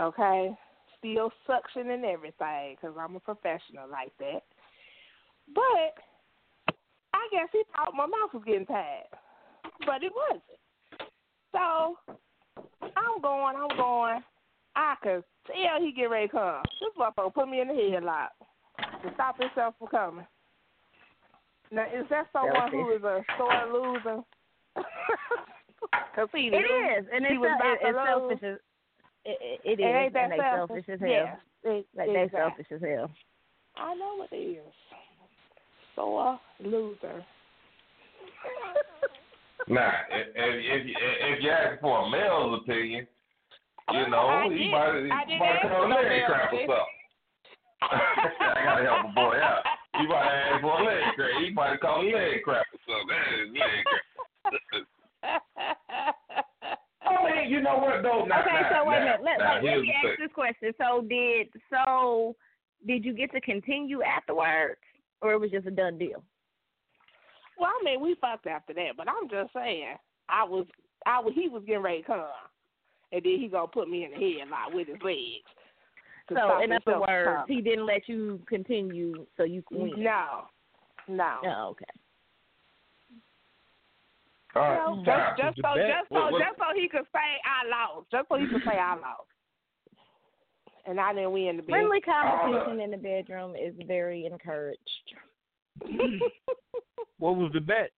Okay, still suction and everything because I'm a professional like that. But I guess he thought my mouth was getting tired, but it wasn't. So I'm going, I'm going. I could tell he get ready to come. This motherfucker put me in the headlock to stop himself from coming. Now, is that someone who is a sore loser? Cause he It is, and he it's, was to it's selfish it, it, it It is, and they selfish. selfish as hell. Yeah, it- like they exactly. selfish as hell. I know what it is. Sore loser. Now, if if, if, if you ask for a male's opinion, you know, I he did. might, he might ask call no leg male's cramp or something. I gotta help a boy out. He might ask for a leg cramp. He might call leg cramp or something. That is leg cramp. I you know what though? Now, okay, now, so wait a minute. Let, now, let, let me ask this question. So did so did you get to continue afterwards, or it was just a done deal? Well, I mean, we fucked after that, but I'm just saying, I was, I was, he was getting ready to come, and then he gonna put me in the headlock with his legs. So, stop in other himself words, coming. he didn't let you continue, so you could win. No, no. Oh, okay. All You know, just, just so, just so, What- what- just so he could say I lost. Just so he could say I lost. And I didn't win the bid. Friendly competition in the bedroom is very encouraged. What was the bet?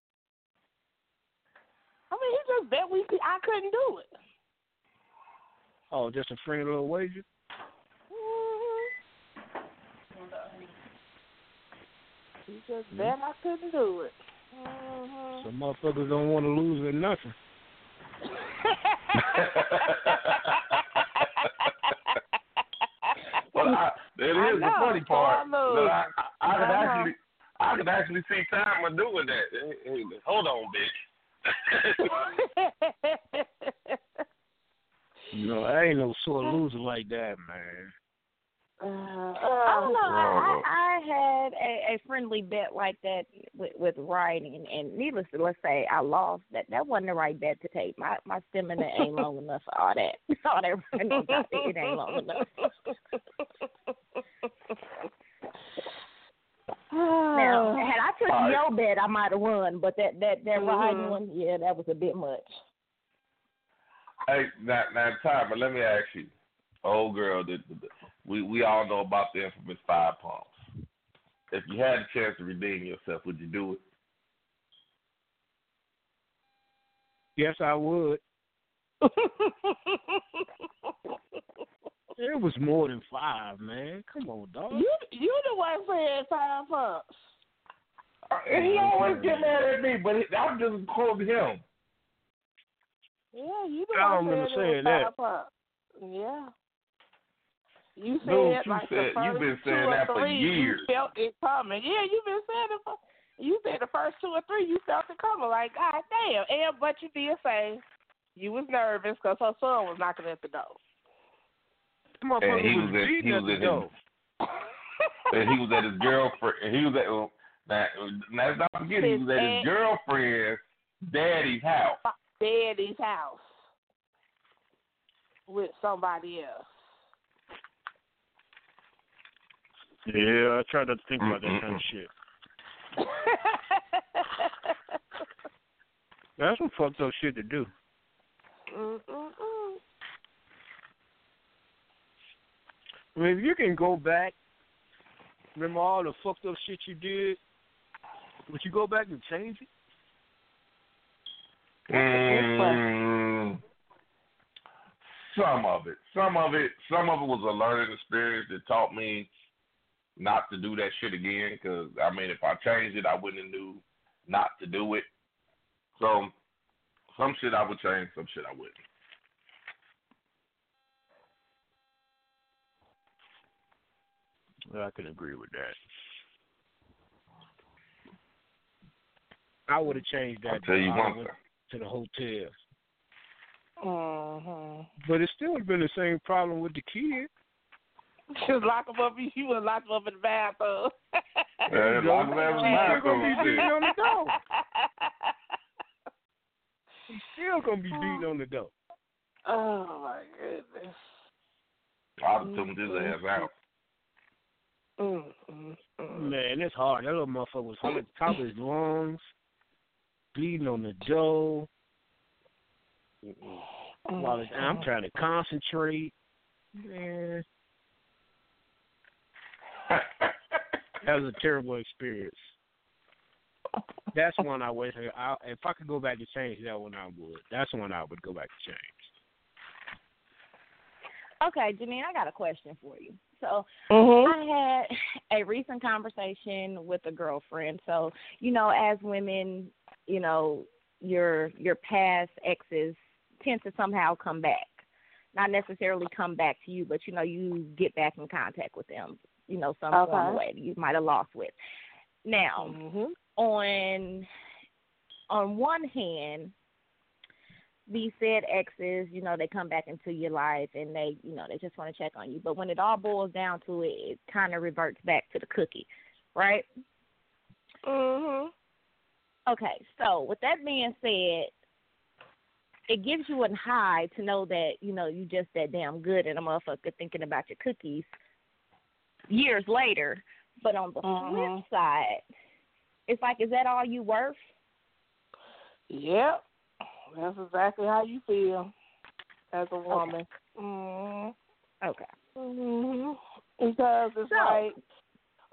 I mean, he just bet we could, I couldn't do it. Oh, just a friendly little wager. Mm-hmm. He just bet I couldn't do it. Mhm. Some motherfuckers don't want to lose or nothing. Well, I, it I is the funny part. that I, I, I could Uh-huh. actually, I could actually see Timer doing that. Hey, hey, hold on, bitch. You know, I ain't no sore loser like that, man. Uh, I don't know. I, I, I had a, a friendly bet like that with, with writing, and needless to let's say, I lost. That that wasn't the right bet to take. My my stamina ain't long enough for all that. All that running on it ain't long enough. Now, had I took Alright. your bet, I might have won, but that that that riding Mhm. one, yeah, that was a bit much. Hey, now, now, Timer, let me ask you, old girl, that we we all know about the infamous five pumps. If you had a chance to redeem yourself, would you do it? Yes, I would. It was more than five, man. Come on, dog. you you the one saying five pumps. And he always get mad at me, but it, I'm just quoting him. Yeah, you the I one remember saying saying that. five pumps. Yeah. You said No, you like said- the you've first been two saying or that for three, years. You felt it coming. Yeah, you've been saying it for. You said the first two or three, you felt it coming. Like, God damn. And but you did say you was nervous because her son was knocking at the door. That And motherfucker he was was at, he was the at door. his, and he was at his girlfriend. He was at well, now. Now let's not forget he was at his girlfriend's daddy's house. Daddy's house with somebody else. Yeah, I try not to think about that kind of shit. That's some fucked up shit to do. Mm-mm-mm. I mean, if you can go back, remember all the fucked up shit you did, would you go back and change it? Mm, some of it, some of it, some of it was a learning experience that taught me not to do that shit again. Because I mean, if I changed it, I wouldn't have knew not to do it. So, some shit I would change, some shit I wouldn't. Well, I can agree with that. I would have changed that. I'll tell you I one to the hotel, Mm-hmm. but it still would have been the same problem with the kid. Just lock him up. You would lock him up in the bathroom. Yeah, lock him up in the He's still gonna be bathroom, beating on the door. He's still gonna be beating on the door. Oh my goodness. I'd have took his ass out. Mm, mm, mm. Man, it's hard. That little motherfucker was on the top of his lungs, bleeding on the door. While I'm trying to concentrate. Man, that was a terrible experience. That's one I wish I, if I could go back to change that one, I would. That's one I would go back to change. Okay, Janine, I got a question for you. So Mhm. I had a recent conversation with a girlfriend. So, you know, as women, you know, your your past exes tend to somehow come back. Not necessarily come back to you, but you know, you get back in contact with them, you know, some form of way that you might have lost with. Now, Mhm. on on one hand, these said exes, you know, they come back into your life and they, you know, they just want to check on you. But when it all boils down to it, it kind of reverts back to the cookie, right? Mhm. Okay, so with that being said, it gives you a high to know that you know you just that damn good and a motherfucker thinking about your cookies years later. But on the Mhm. flip side, it's like, is that all you worth? Yep, that's exactly how you feel as a woman. Mm. Okay. hmm Because it's So- like,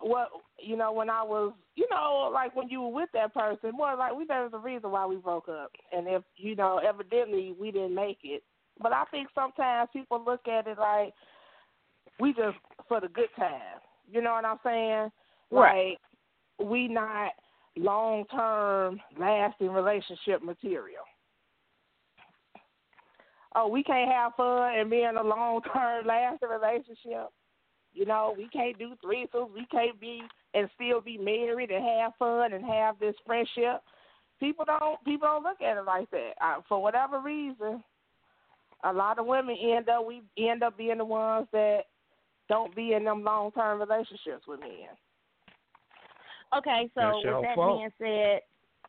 well, you know, when I was, you know, like when you were with that person, more like we there's a reason why we broke up, and if you know, evidently we didn't make it. But I think sometimes people look at it like we just for the good time. You know what I'm saying? Right. Like we not long term lasting relationship material. Oh, we can't have fun and be in a long term lasting relationship. You know, we can't do threesomes. We can't be and still be married and have fun and have this friendship. People don't people don't look at it like that. Uh, for whatever reason, a lot of women end up we end up being the ones that don't be in them long term relationships with men. Okay, so That's with that fault. being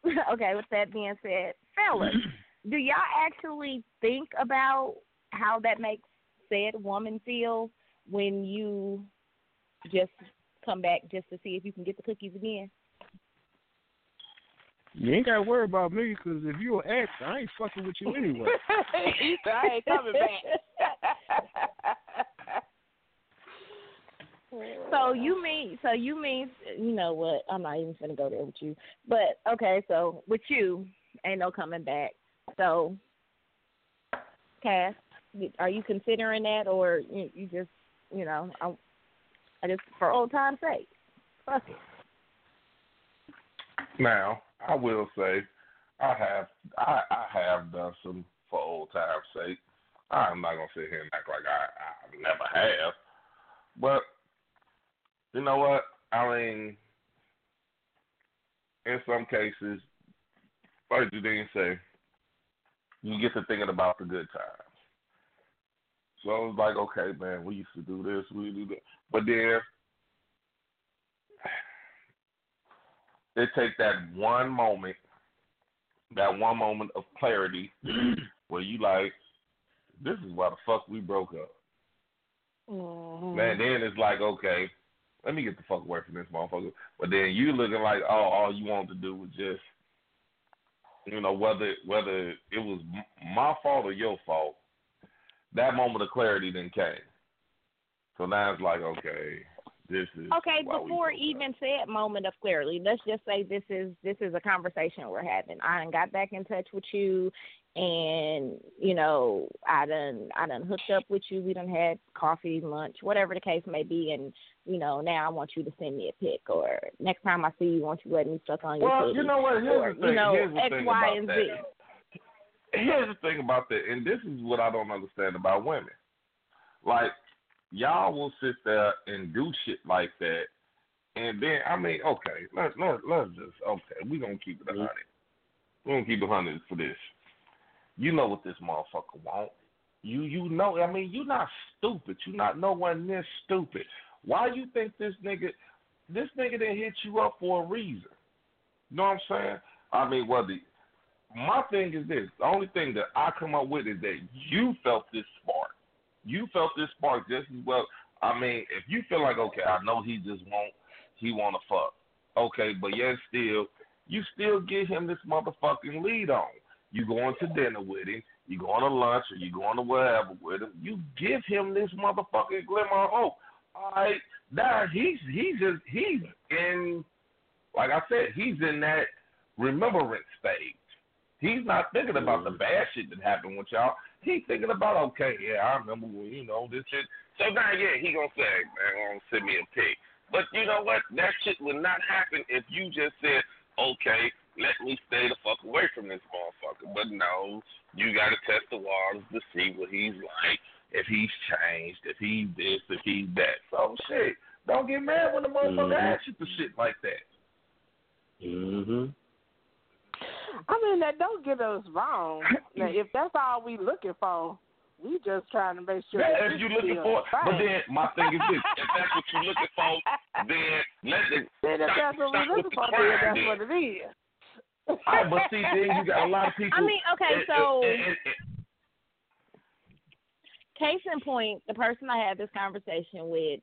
said, okay, with that being said, fellas, do y'all actually think about how that makes said woman feel when you just come back just to see if you can get the cookies again? You ain't gotta worry about me because if you an ex, I ain't fucking with you anyway. I ain't coming back. So you mean so you mean you know what? I'm not even gonna go there with you. But okay, so with you, ain't no coming back. So, Cass, are you considering that, or you, you just you know I, I just for old time's sake, fuck it. Now, I will say, I have I, I have done some for old time's sake. I'm not gonna sit here and act like I, I never have, but you know what? I mean, in some cases, like Jadine say, you get to thinking about the good times. So I was like, okay, man, we used to do this, we do that, but then it takes that one moment, that one moment of clarity where you like, this is why the fuck we broke up. Mm-hmm. Man, then it's like, okay, let me get the fuck away from this motherfucker. But then you looking like, oh, all you wanted to do was just, you know, whether whether it was my fault or your fault, that moment of clarity then came. So now it's like, okay, this is Okay, before even said moment of clarity, let's just say this is this is a conversation we're having. I done got back in touch with you, and you know I done I done hooked up with you. We done had coffee, lunch, whatever the case may be, and you know now I want you to send me a pic, or next time I see you, want you to let me suck on your Well, you know what? Here's or the thing. you know Here's the X, thing Y, about that. Z. Here's the thing about that, and this is what I don't understand about women. Like, y'all will sit there and do shit like that, and then I mean, okay, let's let's let's just okay, we gonna keep it a hundred. We gonna keep it hundred for this. You know what this motherfucker want. You you know, I mean, you not stupid. You not no one near stupid. Why you think this nigga, this nigga didn't hit you up for a reason? You know what I'm saying? I mean, the my thing is this: the only thing that I come up with is that you felt this spark. You felt this spark just as well. I mean, if you feel like okay, I know he just won't, he want to fuck. Okay, but yet still, you still give him this motherfucking lead on. You going to dinner with him, you going to lunch, or you going to wherever with him. You give him this motherfucking glimmer of hope. All right, now he's he's just he's in, like I said, he's in that remembrance stage. He's not thinking about the mm-hmm. bad shit that happened with y'all. He's thinking about, okay, yeah, I remember when, you know, this shit. So now, yeah, he gonna say, man, gonna send me a pic. But you know what? That shit would not happen if you just said, okay, let me stay the fuck away from this motherfucker. But no, you gotta test the waters to see what he's like, if he's changed, if he's this, if he's that. So shit, don't get mad when the motherfucker Mhm. asks you for shit like that. Mm-hmm. I mean, that don't get us wrong. Now, if that's all we looking for, we just trying to make sure. Yeah, that if you looking still for, but then my thing is this: if that's what you're looking for, then let it Then if stop, that's what we're with looking the for, then that's then. what it is. Right, but see, then you got a lot of people. I mean, okay, it- so case in point, the person I had this conversation with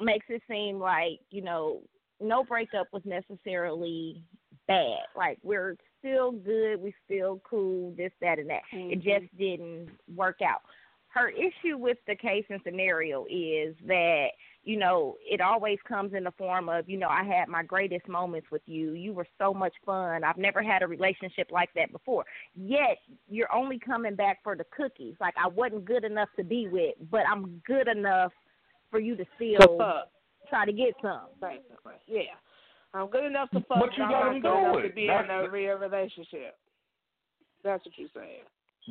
makes it seem like, you know, no breakup was necessarily bad. Like we're still good, we still cool, this, that and that. It just didn't work out. Her issue with the case and scenario is that, you know, it always comes in the form of, you know, I had my greatest moments with you. You were so much fun. I've never had a relationship like that before. Yet you're only coming back for the cookies. Like I wasn't good enough to be with, but I'm good enough for you to still try to get some. Right. yeah. I'm good enough to fuck, But you I'm not him good enough it. to be That's in a real relationship. That's what you're saying.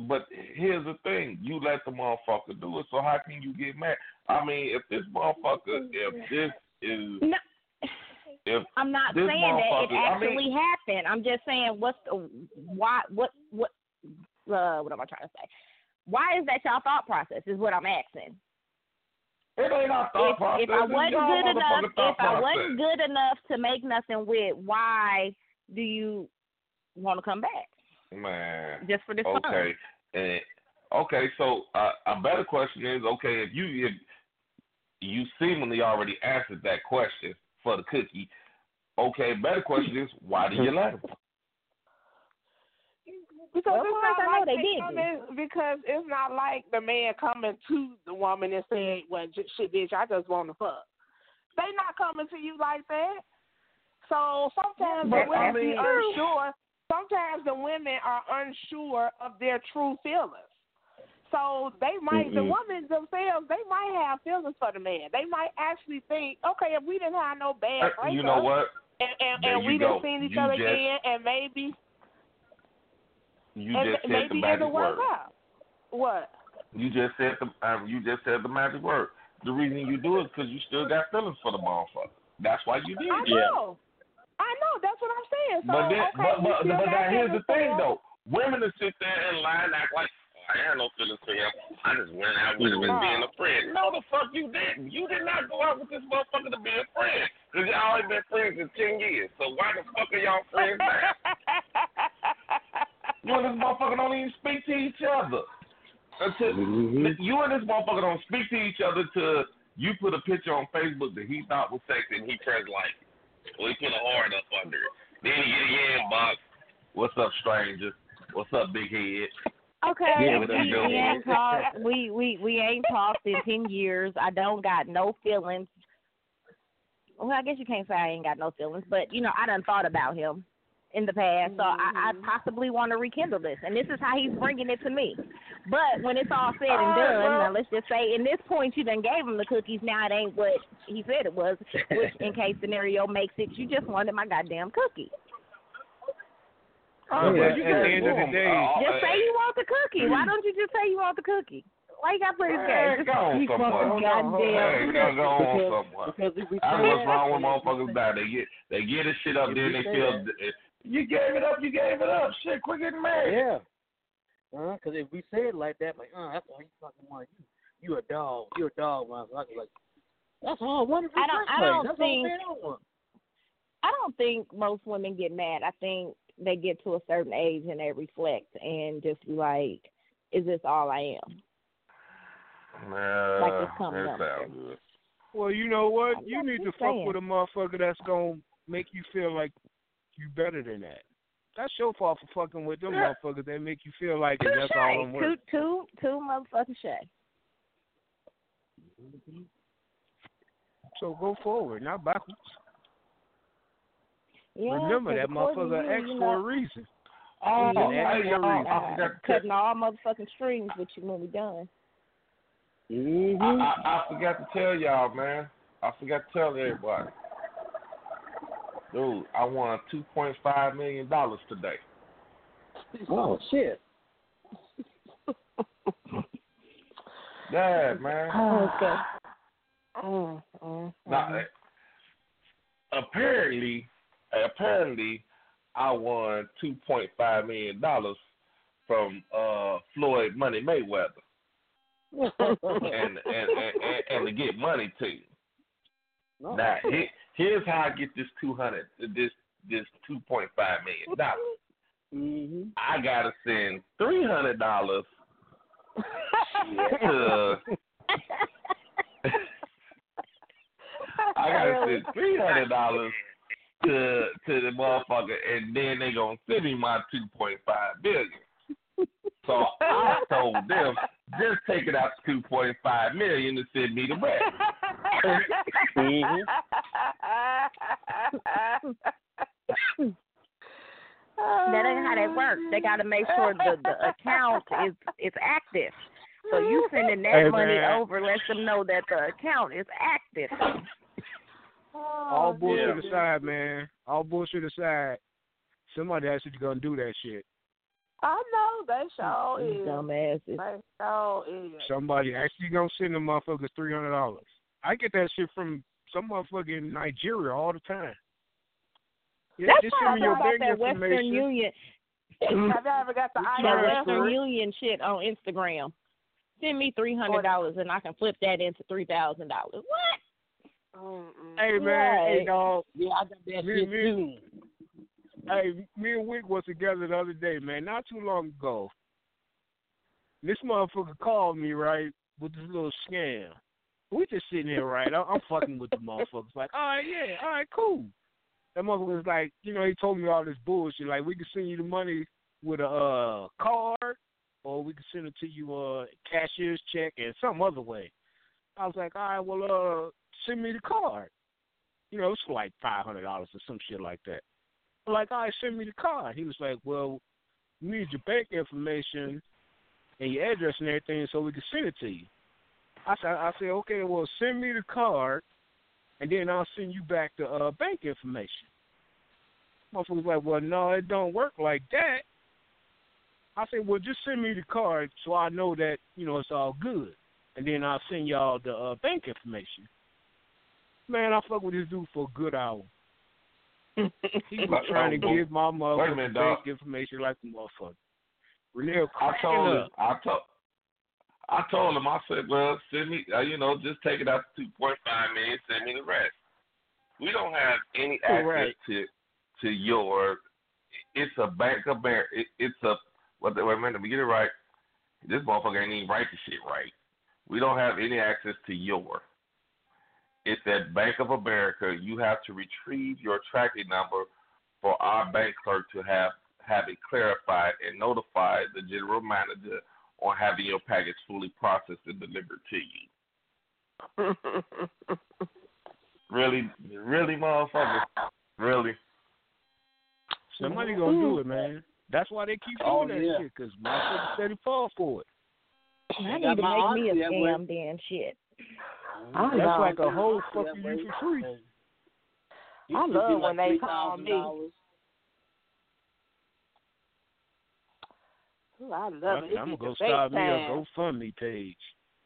But here's the thing: you let the motherfucker do it. So how can you get mad? I mean, if this motherfucker, if this is, No. if I'm not this saying that it motherfucker- I actually mean- happened. I'm just saying what's the why what what uh what am I trying to say? Why is that y'all thought process is what I'm asking. It ain't our thought if, process. if I wasn't good enough if I wasn't good enough to make nothing with, why do you want to come back? Man. Just for the fun. Okay. Okay, so uh, a better question is okay if you if you seemingly already answered that question for the cookie. Okay, better question is why do you let him? Because Well, it's of course, not I know like they they did coming, because it's not like the man coming to the woman and saying, "Well, j- shit, bitch, I just want to fuck." They not coming to you like that. So sometimes But, the women I be mean- unsure. Sometimes the women are unsure of their true feelings. So they might, the Mm-mm. women themselves, they might have feelings for the man. They might actually think, okay, if we didn't have no bad Uh, you know what? and and, and we go. done seen each You other just- again, and maybe You and just said maybe the magic word. out. What? You just said the uh, you just said the magic word. The reason you do it because you still got feelings for the motherfucker. That's why you did I it. know. I know. That's what I'm saying. So But then, okay, but but, but now here's the thing him. though. Women will sit there and lie and act like "Oh, I had no feelings for him. I just went out with him and being a friend. No, the fuck you didn't. You did not go out with this motherfucker to be a friend. Cause y'all only been friends for ten years. So why the fuck are y'all friends now? you and this motherfucker don't even speak to each other. Until mm-hmm. you and this motherfucker don't speak to each other till you put a picture on Facebook that he thought was sexy and he pressed like. Or he put a heart up under it. Then he get a yeah box. What's up, stranger? What's up, big head? Okay, Yeah, we, there you go. we ain't talked. We we we ain't talked in ten years. I don't got no feelings. Well, I guess you can't say I ain't got no feelings, but you know I done thought about him in the past, so I, I Mm-hmm. possibly want to rekindle this, and this is how he's bringing it to me. But when it's all said and All right, done, well- now let's just say in this point you done gave him the cookies. Now it ain't what he said it was, which in case scenario makes it you just wanted my goddamn cookie. Oh, Yeah, but you at the end of the day, Oh, Just say you want the cookie. Why don't you just say you want the cookie? Why you got to play this Man, game? go on Just somewhere. fucking goddamn. Hey, go, go on somewhere. Because if we That's what's wrong with motherfuckers now. They get they get this shit up, then they feel that- you gave it up, you gave it up. Shit, quit getting mad. Yeah. Because if we say it like that, like, uh, that's all you fucking want. You, you a dog. You a dog, motherfucker. Like, that's all I wanted. I don't- first I don't that's think- all I don't want. I don't think most women get mad. I think they get to a certain age and they reflect and just be like, "Is this all I am?" Nah, Like it's coming that up. good. well, you know what? I'm You need to just fuck with a motherfucker that's gonna make you feel like you better than that. That's your fault for fucking with them Yeah. motherfuckers They make you feel like Touche. that's all I'm Two, worth. two, two motherfucking shay. So go forward, not backwards. Yeah, Remember 'cause that motherfucker you, asked you for a reason. Oh, He didn't ask hey, for oh, reason. I forgot to cutting all motherfucking strings with you when we done. Mm-hmm. I, I, I forgot to tell y'all, man. I forgot to tell everybody. Dude, I won two point five million dollars today. Oh, shit. Yeah, man. Oh, okay. Mm, Now, apparently, apparently, I won two point five million dollars from uh Floyd Money Mayweather, and and, and and and to get money to you. No, Now, he, here's how I get this two hundred, this this two point five million dollars. Mm-hmm. I gotta send three hundred dollars to. I gotta send three hundred dollars to to the motherfucker, and then they gonna send me my two point five billion. So I told them just take it out to two point five million and send me the rest. Mm-hmm. that ain't how that works. They got to make sure the the account is is active. So you sending that Hey, money man. over lets them know that the account is active. Oh, All bullshit Yeah. aside, man. All bullshit aside. Somebody actually gonna do that shit. I know they sure is. dumbasses. They sure is. Somebody actually gonna send them motherfuckers three hundred dollars. I get that shit from some motherfucker in Nigeria all the time. Yeah, That's just why I me your about bank that Western. Union. Have you ever got the It's That Sorry, IRS? Western Correct. Union shit on Instagram. Send me three hundred dollars and I can flip that into three thousand dollars. What? Mm-mm. Hey man, hey Right. dog. Yeah, I got that Me- shit me- too. Hey, me and Wick was together the other day, man, not too long ago. This motherfucker called me, right, with this little scam. We just sitting here, right? I'm, fucking with the motherfuckers. Like, all right, yeah, all right, cool. That motherfucker was like, you know, he told me all this bullshit. Like, we can send you the money with a uh, card, or we can send it to you uh cashier's check and some other way. I was like, all right, well, uh, send me the card. You know, it's like five hundred dollars or some shit like that. I'm like, all right, send me the card. He was like, well, we need your bank information and your address and everything so we can send it to you. I said, I said, okay, well, send me the card, and then I'll send you back the uh, bank information. Motherfucker was like, well, no, it don't work like that. I said, well, just send me the card so I know that you know it's all good, and then I'll send y'all the uh, bank information. Man, I fuck with this dude for a good hour. He was trying to give my mother minute, bank dog. information like the motherfucker. Renee I told him. up. I told. I told him. I said, "Well, send me. Uh, you know, just take it out to two point five million. Send me the rest. We don't have any access Right. to to your. It's a Bank of America. It, it's a. What? the- Wait a minute. Me get it right. This motherfucker ain't even write the shit right. We don't have any access to your. It's at Bank of America. You have to retrieve your tracking number for our bank clerk to have have it clarified and notify the general manager on having your package fully processed and delivered to you. Really, really, motherfucker, really. Somebody gonna do it, man. That's why they keep doing Oh, that yeah. shit, because my motherfuckers steady fall for it. I need to make me a auntie that way. scam then shit. I That's love like a whole That fucking way. you for free. I love when they call me. Ooh, I love I'm, it. It I'm gonna go the start me a FaceTime. GoFundMe page.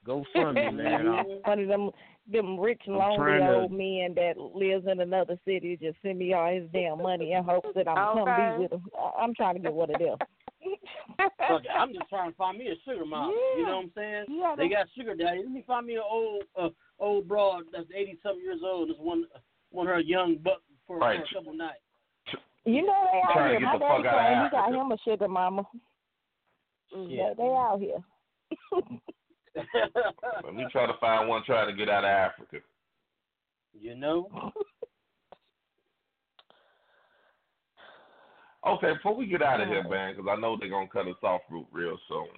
GoFundMe, man. I'm, One of them them rich I'm lonely trying to- old men that lives in another city just send me all his damn money in hopes that I'm gonna come be with him. I- I'm trying to get one of them. Fuck I'm just trying to find me a sugar mama. You know what I'm saying? Yeah, They they- got sugar daddy. Let me find me an old uh, old broad that's eighty something years old. Just one one her young buck for, Right. for a couple nights. You know they out Trying to here. get My the daddy fuck out of claimed he got him a sugar mama. They, they out here. Let me try to find one trying to get out of Africa. you know? Okay, before we get out of here, man, because I know they're gonna cut us off real, real soon.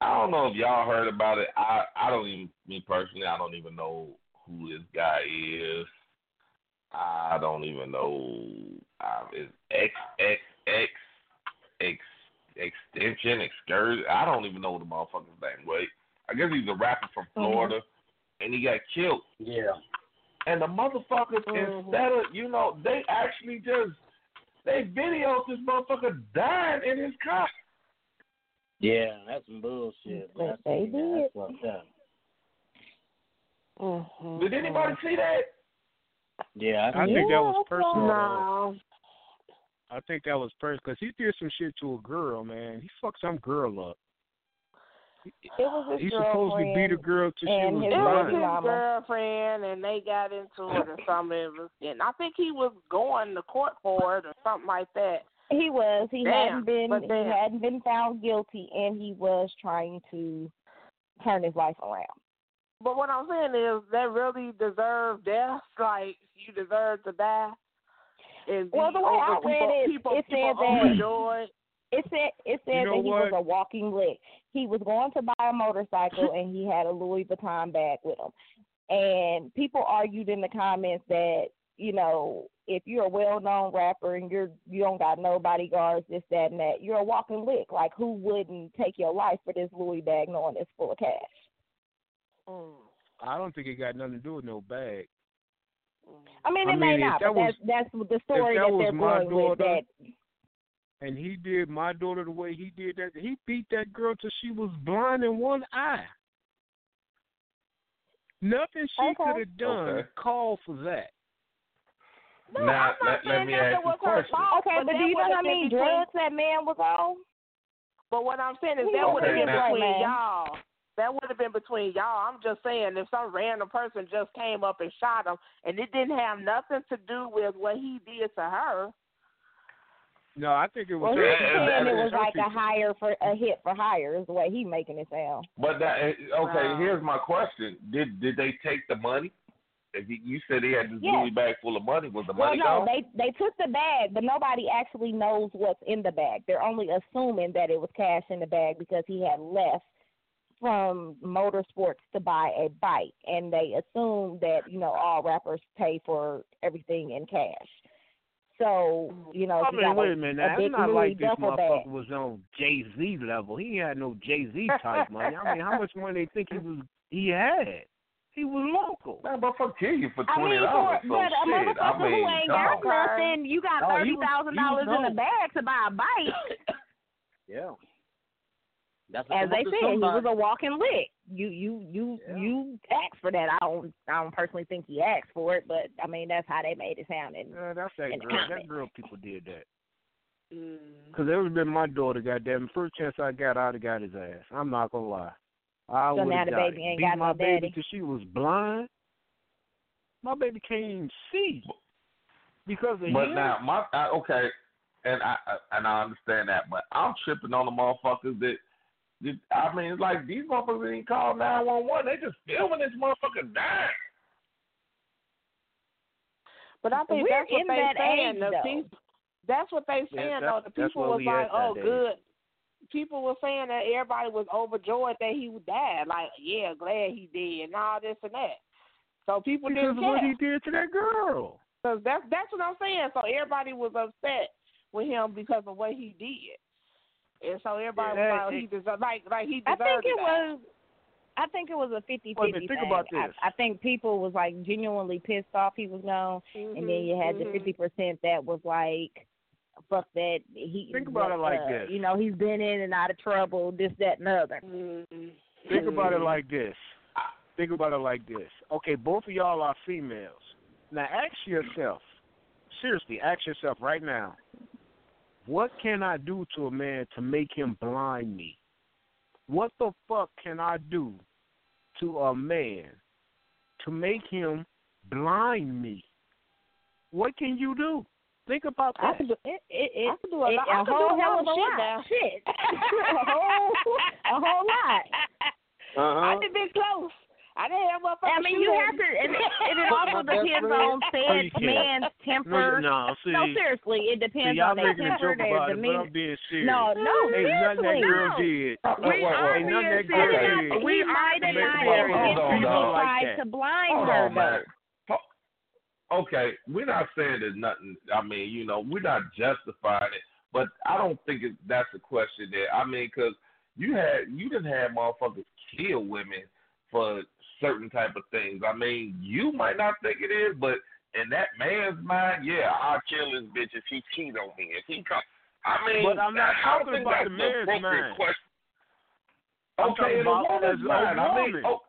I don't know if y'all heard about it. I I don't even me personally. I don't even know who this guy is. I don't even know. Uh, is X X X X extension excursion? I don't even know what the motherfucker's name. Wait, I guess he's a rapper from Florida, and he got killed. Yeah. And the motherfuckers, Mhm. instead of, you know, they actually just, they videoed this motherfucker dying in his car. Yeah, that's some bullshit. They- That's, they did. That's fucked up. Mhm. Did anybody see that? Yeah, I think that was personal. No. I think that was personal because he did some shit to a girl, man. He fucked some girl up. It was his He's girlfriend. supposed to be the girl till she and was his It was his mama. girlfriend, and they got into it or something. It was- And I think he was going to court for it or something like that. He was. He Damn, hadn't been. He hadn't been found guilty, and he was trying to turn his life around. But what I'm saying is, they really deserve death. Like you deserve to die. And Well, the way I read it, people, it said that- It said it said You know that he was a walking lick. He was going to buy a motorcycle and he had a Louis Vuitton bag with him. And people argued in the comments that you know if you're a well-known rapper and you're you don't got no bodyguards, this, that, and that, you're a walking lick. Like who wouldn't take your life for this Louis bag knowing it's full of cash? Mm. I don't think it got nothing to do with no bag. I mean, it may mean, if not, that but was- that's that's the story that that, they're my going with. That And he did my daughter the way he did that. He beat that girl till she was blind in one eye. Nothing she Okay. could have done Okay. called for that. No, Now, I'm not let- let saying me that it was her question. fault. okay, but, that do you know would've how many drugs that man was on? But what I'm saying is He that was would have been now- between man. y'all. That would have been between y'all. I'm just saying, if some random person just came up and shot him, and it didn't have nothing to do with what he did to her. No, I think it was. Well, he's saying that it is was like a hire for a hit for hire is the way he making it sound. But that eh, okay. Wow. Here's my question: Did did they take the money? You, you said he had this Yes. Louis bag full of money, was the Well, money no, gone? they they took the bag, but nobody actually knows what's in the bag. They're only assuming that it was cash in the bag because he had left from motorsports to buy a bike, and they assume that you know all rappers pay for everything in cash. So you know, I if you mean, got wait a, a minute. a Now, big it's not Louis like this motherfucker bag. was on Jay Z level. He had no Jay Z type money. I mean, how much money they think he was? He had. He was local. Man, but fuck kill you for I twenty mean, for, dollars. So but a motherfucker I mean, who ain't got dog. nothing, you got he thirty was- thousand he was dollars in the bag to buy a bike. Yeah. That's As they up to said, he was a walking lick. You you you Yeah. you asked for that. I don't I don't personally think he asked for it, but I mean that's how they made it sound. And Yeah, that's that in the girl. That girl people did that. Mm. Cause it would have been my daughter. Goddamn, first chance I got, I'd have got his ass. I'm not gonna lie. I So would now have the got baby it. ain't Beat got my no baby daddy? till she was blind. My baby can't even see because of But him. now my I, okay, and I I- and I understand that, but I'm tripping on the motherfuckers that. That I mean, it's like these motherfuckers didn't call nine one one. They just filming this motherfucker dying. But I think We're that's what in they that saying. age, the though. people, that's what they Yeah, saying that's- though. The people where was like, "Oh, nowadays. good." People were saying that everybody was overjoyed that he died. Like, yeah, glad he did, and all this and that. So people because didn't of what he did to that girl. Cause that's that's what I'm saying. So everybody was upset with him because of what he did, and so everybody Yeah, was like, oh, he deserved like like he I think it to die. was. I think it was a fifty Wait a fifty minute, think thing. about I, this. I think people was like genuinely pissed off he was gone, and then you had the Mhm, fifty percent that was like, "Fuck that." He Think about it like uh, this. You know, he's been in and out of trouble, this, that, and the other. mhm. Think about it like this. Think about it like this. Okay, both of y'all are females. Now ask yourself, seriously, ask yourself right now, what can I do to a man to make him blind me? What the fuck can I do to a man to make him blind me? What can you do? Think about I that. do, It, it, it, I can do a, it, lot- I a could whole hell lot of a shit lot. now. Shit, a whole, a whole lot. Uh-huh. I done been close. I didn't have motherfuckers I mean, shoot you at have to, and it, and it also depends on Oh, said man's temper. No, see, No, seriously, it depends y'all on their temper, their about it, but demeanor. I'm being serious. No, no, Ain't nothing that seriously. girl no. did. We Wait, wait, are Ain't nothing that girl serious. did. We might have not me have hold on, intentionally dog. like tried to blind Hold her, on, man. though. Okay, we're not saying there's nothing. I mean, you know, we're not justifying it, but I don't think it, that's the question there. I mean, because you had you didn't have motherfuckers kill women for certain type of things. I mean, you might not think it is, but in that man's mind, yeah, I'll kill his bitch if he cheat on me. If he come, I mean, But I'm not talking about the man's mind. Question. Okay, in a woman's as a mind. I mean, woman. oh,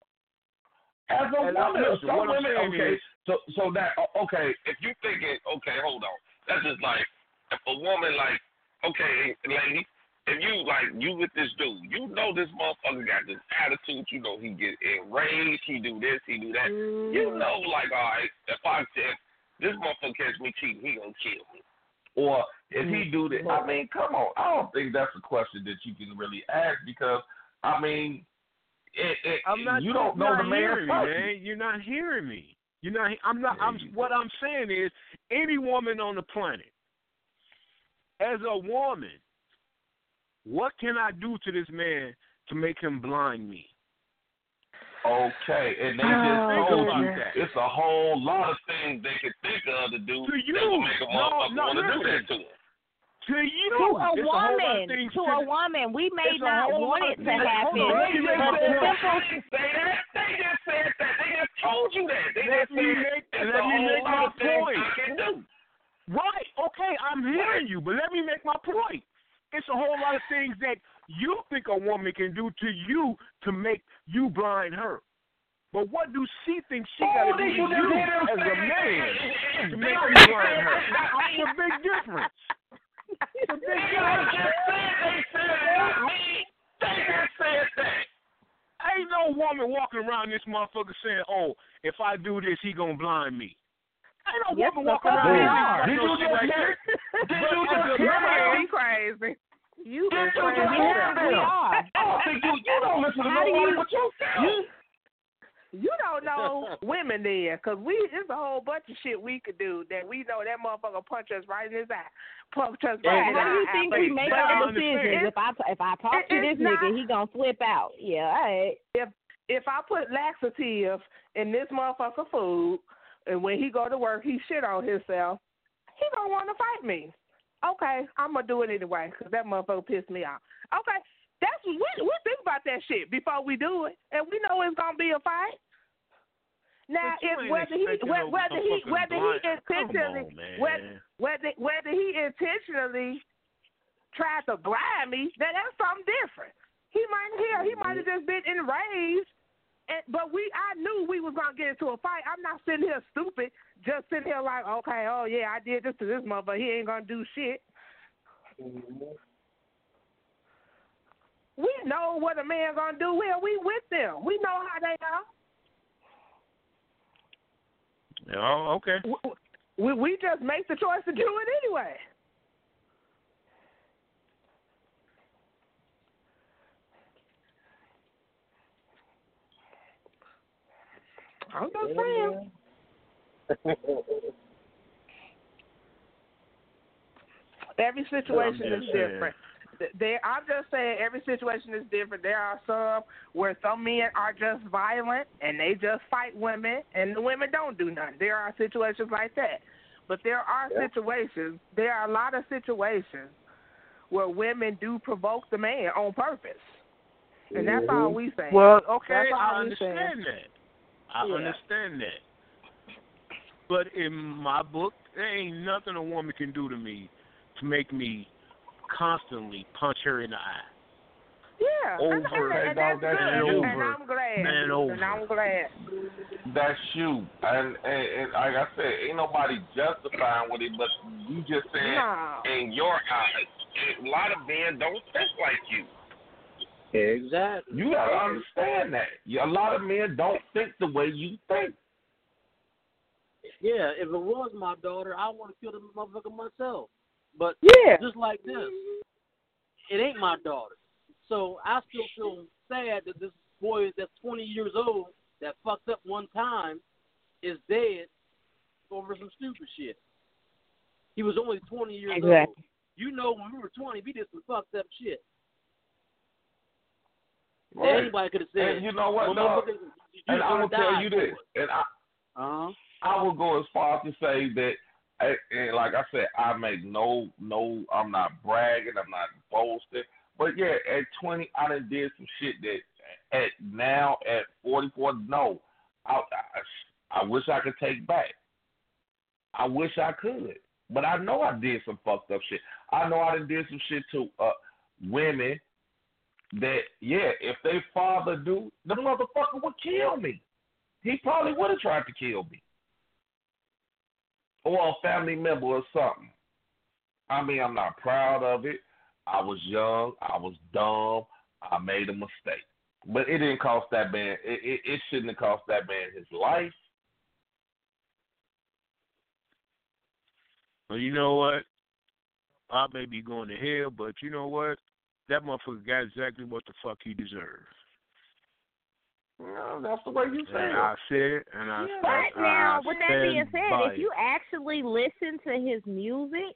as a woman, listen, some women, okay, is- so so that okay, if you thinking, okay, hold on, that's just like if a woman like, okay, lady, if you like you with this dude, you know this motherfucker got this attitude. You know he get enraged. He do this. He do that. Mm-hmm. You know, like all right, if I if this motherfucker catch me cheating, he gonna kill me. Or if he do that, I mean, come on. I don't think that's a question that you can really ask because I mean, it, it, I'm not. you don't know the man me, man. You're not hearing me. You're not. I'm not. I'm. What I'm saying is, any woman on the planet, as a woman, what can I do to this man to make him blind me? Okay, and they Oh, just told you goodness. it's a whole lot of things they could think of to do To you. that would make a No, motherfucker no, want to do that to him. To you, to a It's whole lot of woman, things to a woman, we may it's a not whole want it to happen, hold on, let me but the simple They didn't say that. They just said that. They just told you that. They Let just me said make- it's let a me whole make lot my of point. I can do. Right. Okay, I'm hearing you, but let me make my point. It's a whole lot of things that you think a woman can do to you to make you blind her. But what do she think she got Oh, to do to you you just hear them as a man to make don't you blind her? that. That's a big difference. It's a big difference. they said it, not me. They just said that. Ain't no woman walking around this motherfucker saying, "Oh, if I do this, he gonna blind me." Ain't no Yes, woman walking around they here are. thinking Did you just hear? Did you just hear man, crazy. You Did you just crazy. hear Yeah, we are. I don't think you you don't listen to How do nobody you- but yourself. You, you don't know women there, cause we it's a whole bunch of shit we could do that we know that motherfucker punch us right in his eye, punch us right Right, in how do you think eye. we make But our decisions? If I if I talk it- to this not- nigga, he gonna flip out. Yeah, all right. if if I put laxative in this motherfucker food, and when he go to work, he shit on himself, he gonna want to fight me. Okay, I'm gonna do it anyway because that motherfucker pissed me off. Okay, that's we we think about that shit before we do it, and we know it's gonna be a fight. Now, if whether he whether, whether he whether he blind- intentionally on, whether whether whether he intentionally tried to blind me, then that's something different. He might hear he might have just been enraged, and but we I knew we was gonna get into a fight. I'm not sitting here stupid, just sitting here like, okay, oh yeah, I did this to this mother. He ain't gonna do shit. We know what a man gonna do. Well, we with them. We know how they are. Oh, okay. We we just make the choice to do it anyway. I'm just saying. Every situation is saying. different. There, I'm just saying every situation is different. There are some where some men are just violent and they just fight women, and the women don't do nothing. There are situations like that, but there are Yeah. situations. There are a lot of situations where women do provoke the man on purpose, and that's mm-hmm. all we say. Well, okay, That's all I we saying. understand that. I Yeah. understand that. But in my book, there ain't nothing a woman can do to me to make me constantly punch her in the eye. Yeah, and, and, Over and and that's over good, and and, I'm glad. and over. And I'm glad. That's you, and, and and like I said, ain't nobody justifying with it, but you just saying No. in your eyes, a lot of men don't think like you. Exactly. You gotta understand that. A lot of men don't think the way you think. Yeah, if it was my daughter, I want to kill the motherfucker myself. But Yeah. just like this, it ain't my daughter. So I still feel sad that this boy that's 20 years old that fucked up one time is dead over some stupid shit. He was only 20 years old. You know, when we were 20, we did some fucked up shit. Right. Anybody could have said, And you know what, you And I will tell you this, and I Uh-huh. I will go as far as to say that, and and like I said, I make no no. I'm not bragging. I'm not boasting. But yeah, at 20, I done did some shit that at now at 44, no, I I, I wish I could take back. I wish I could, but I know I did some fucked up shit. I know I done did some shit to uh, women that yeah, if they father do, the motherfucker would kill me. He probably would have tried to kill me. Or a family member or something. I mean, I'm not proud of it. I was young. I was dumb. I made a mistake. But it didn't cost that man. It, it, it shouldn't have cost that man his life. Well, you know what? I may be going to hell, but you know what? That motherfucker got exactly what the fuck he deserved. Well, that's the way you say And it. I said it, and I, But I, now, I with that being said, if you actually listen to his music,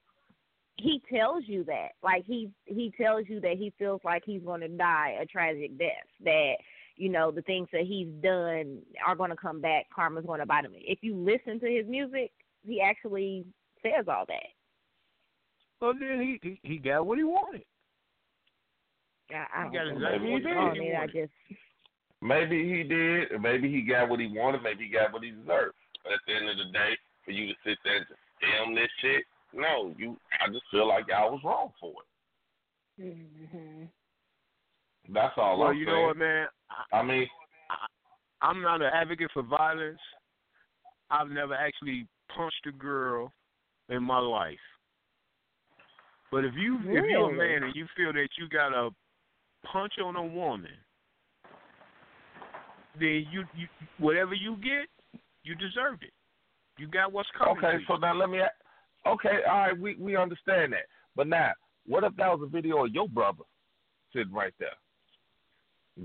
he tells you that. Like he he tells you that he feels like he's going to die a tragic death. That you know the things that he's done are going to come back. Karma's going to bite him. If you listen to his music, he actually says all that. Well, then he he, he got what he wanted. I, I don't know exactly what's what on he it. I wanted. just Maybe he did. Maybe he got what he wanted. Maybe he got what he deserved. But at the end of the day, for you to sit there and just film this shit, no, you. I just feel like y'all was wrong for it. mm-hmm. That's all well, I'm you saying. know what, man? I mean, I'm not an advocate for violence. I've never actually punched a girl in my life. But if you if you're a man and you feel that you got to punch on a woman, then you you whatever you get, you deserve it. You got what's coming. okay, so now let me. Okay, all right, we we understand that. But now, what if that was a video of your brother sitting right there,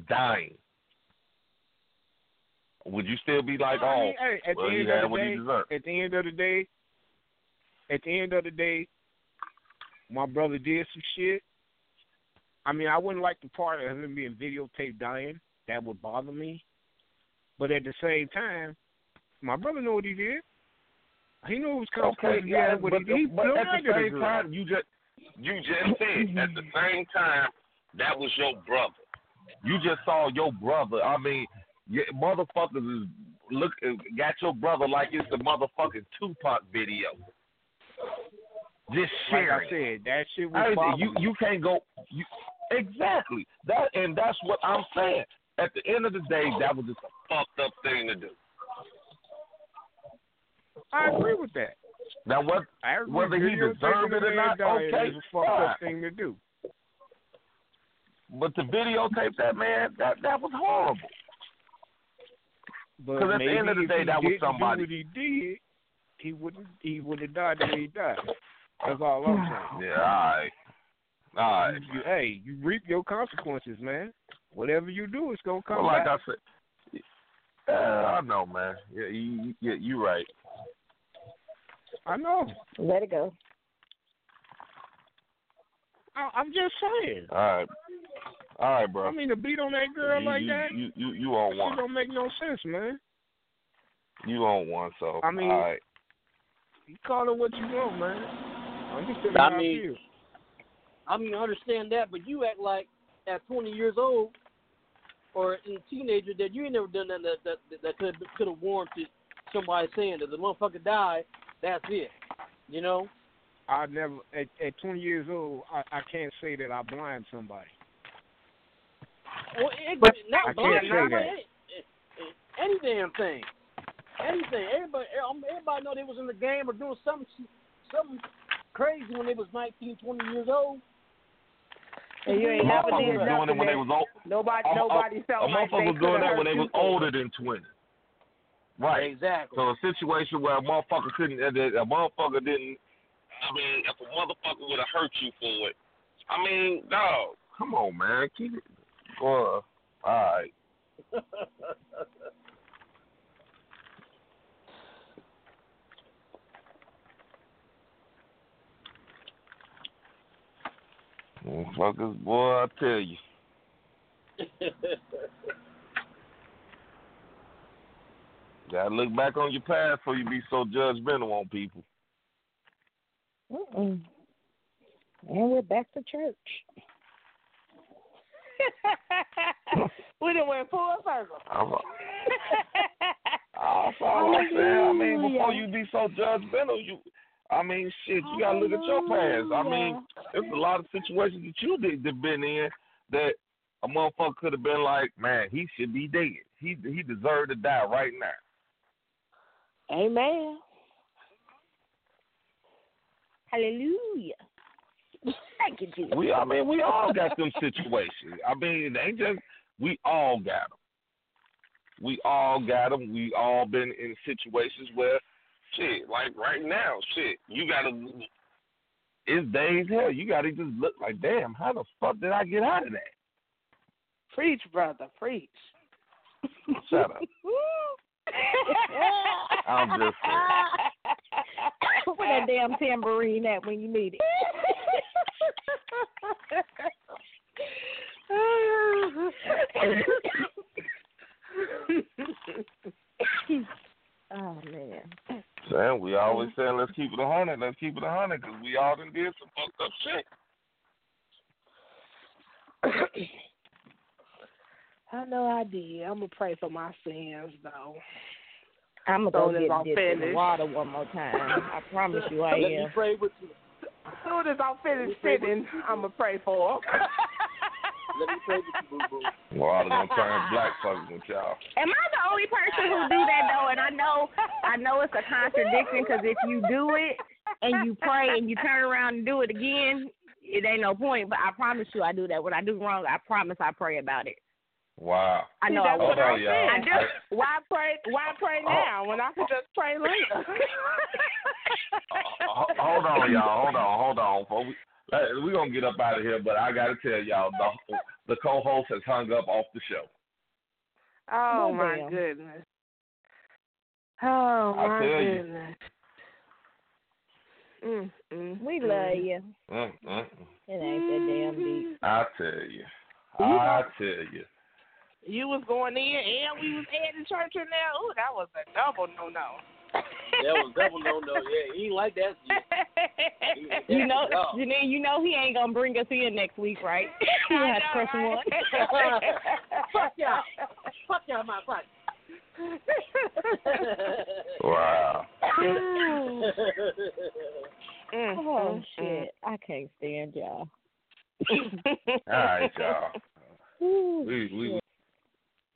dying? Would you still be like, I oh, mean, hey, at well, the he end of the day, deserved? at the end of the day, at the end of the day, my brother did some shit. I mean, I wouldn't like the part of him being videotaped dying. That would bother me. But at the same time, my brother knew what he did. He knew it was coming. Okay, yeah, what but, he did. but He at the same time, you just you just said at the same time that was your brother. You just saw your brother. I mean, yeah, motherfuckers is look got your brother like it's the motherfucking Tupac video. Just Like. I said, that shit was you you can't go you, exactly that, and that's what I'm saying. At the end of the day, that was just a fucked up thing to do. I agree with that. Now what whether he deserved it or not, okay, is a fucked up thing to do. But to videotape that man, that that was horrible. But 'Cause at the end of the day, that was somebody. He did, he wouldn't. He would have died the way he died. That's all I'm saying. Yeah, all right. All right. You, you- hey, you reap your consequences, man. Whatever you do, it's gonna come Well, like back. I said, uh, I know, man. Yeah, you, you, you right. I know. Let it go. I, I'm just saying. All right. All right, bro. I mean, to beat on that girl you, like you, that, You, you, you on it one. don't make no sense, man. You on one, so. I mean- all right. You call it what you want, man. I'm just telling you I mean- I feel. I mean, I understand that, but you act like at 20 years old or a teenager that you ain't never done nothing that that that could could have warranted somebody saying that the motherfucker died. That's it. You know. I never at, at 20 years old. I, I can't say that I blind somebody. Well, it, But not I can't blind, say not that. any, any damn thing. Anything. Everybody, um, everybody know they was in the game or doing something, something crazy when they was 19, 20 years old. And you ain't never Motherfuckers did was doing it when they was old. nobody A- a- nobody a felt like motherfucker they was doing that when they was you for it. older than twenty. Right. Exactly. So a situation where a motherfucker couldn't, uh, that a motherfucker didn't. I mean, if a motherfucker would have hurt you for it, I mean, dog, come on, man, keep it. Well, all right. Motherfuckers, boy, I tell you. Gotta look back on your past before you be so judgmental on people. Mm-mm. And we're back to church. we done went full circle. I'm, that's all I'm saying. I mean, before you be so judgmental, you, I mean, shit, you gotta look at your past. I mean, there's a lot of situations that you did that been in that a motherfucker could have been like, man, he should be dead. He he deserved to die right now. Amen. Hallelujah. Thank you, Jesus. We, I mean, we all got them situations. I mean, it ain't just we all got them. We all got them. We all been in situations where, shit, like right now, shit, you gotta. It's days hell. You gotta just look like, damn, how the fuck did I get out of that? Preach, brother, preach. Shut up. I'm just saying. Where that damn tambourine at when you need it? oh man. Saying we mm-hmm. always saying let's keep it a hundred, let's keep it a hundred, because we all done did some fucked up shit. I know I did. I'm gonna pray for my sins though. I'm gonna as go I'm get dipped in the water one more time. I promise you I Let me am. pray with you. As soon as I'm finished sitting, I'm gonna pray for 'em. Let me pray with you, boo boo. Water gonna turn black fucking with y'all. Am I the only person who do that though? And I know, I know it's a contradiction because if you do it and you pray and you turn around and do it again, it ain't no point. But I promise you, I do that. When I do wrong, I promise I pray about it. Wow. I know See, I that's what I'm Hold on, y'all. I do. Why pray? Why pray Oh. now when I could just pray later? Ho- hold on, y'all. Hold on, hold on. Before we we gonna get up out of here, but I gotta tell y'all the the co-host has hung up off the show. Oh Well, my damn. goodness. Oh I my tell you. goodness. Mm, mm, We mm. love you. Mm, mm. It ain't that damn deep. I tell you, I tell you. You was going in and we was adding church in there. Ooh, that was a double no no. That was double no no. Yeah, he ain't like that. shit. You know, No. Janine, you know he ain't gonna bring us in next week, right? we I have to know, press right? one. Fuck y'all. Fuck y'all, my fuck. Wow. Mm, Oh mm, shit, I can't stand y'all. All right, y'all. Ooh, We we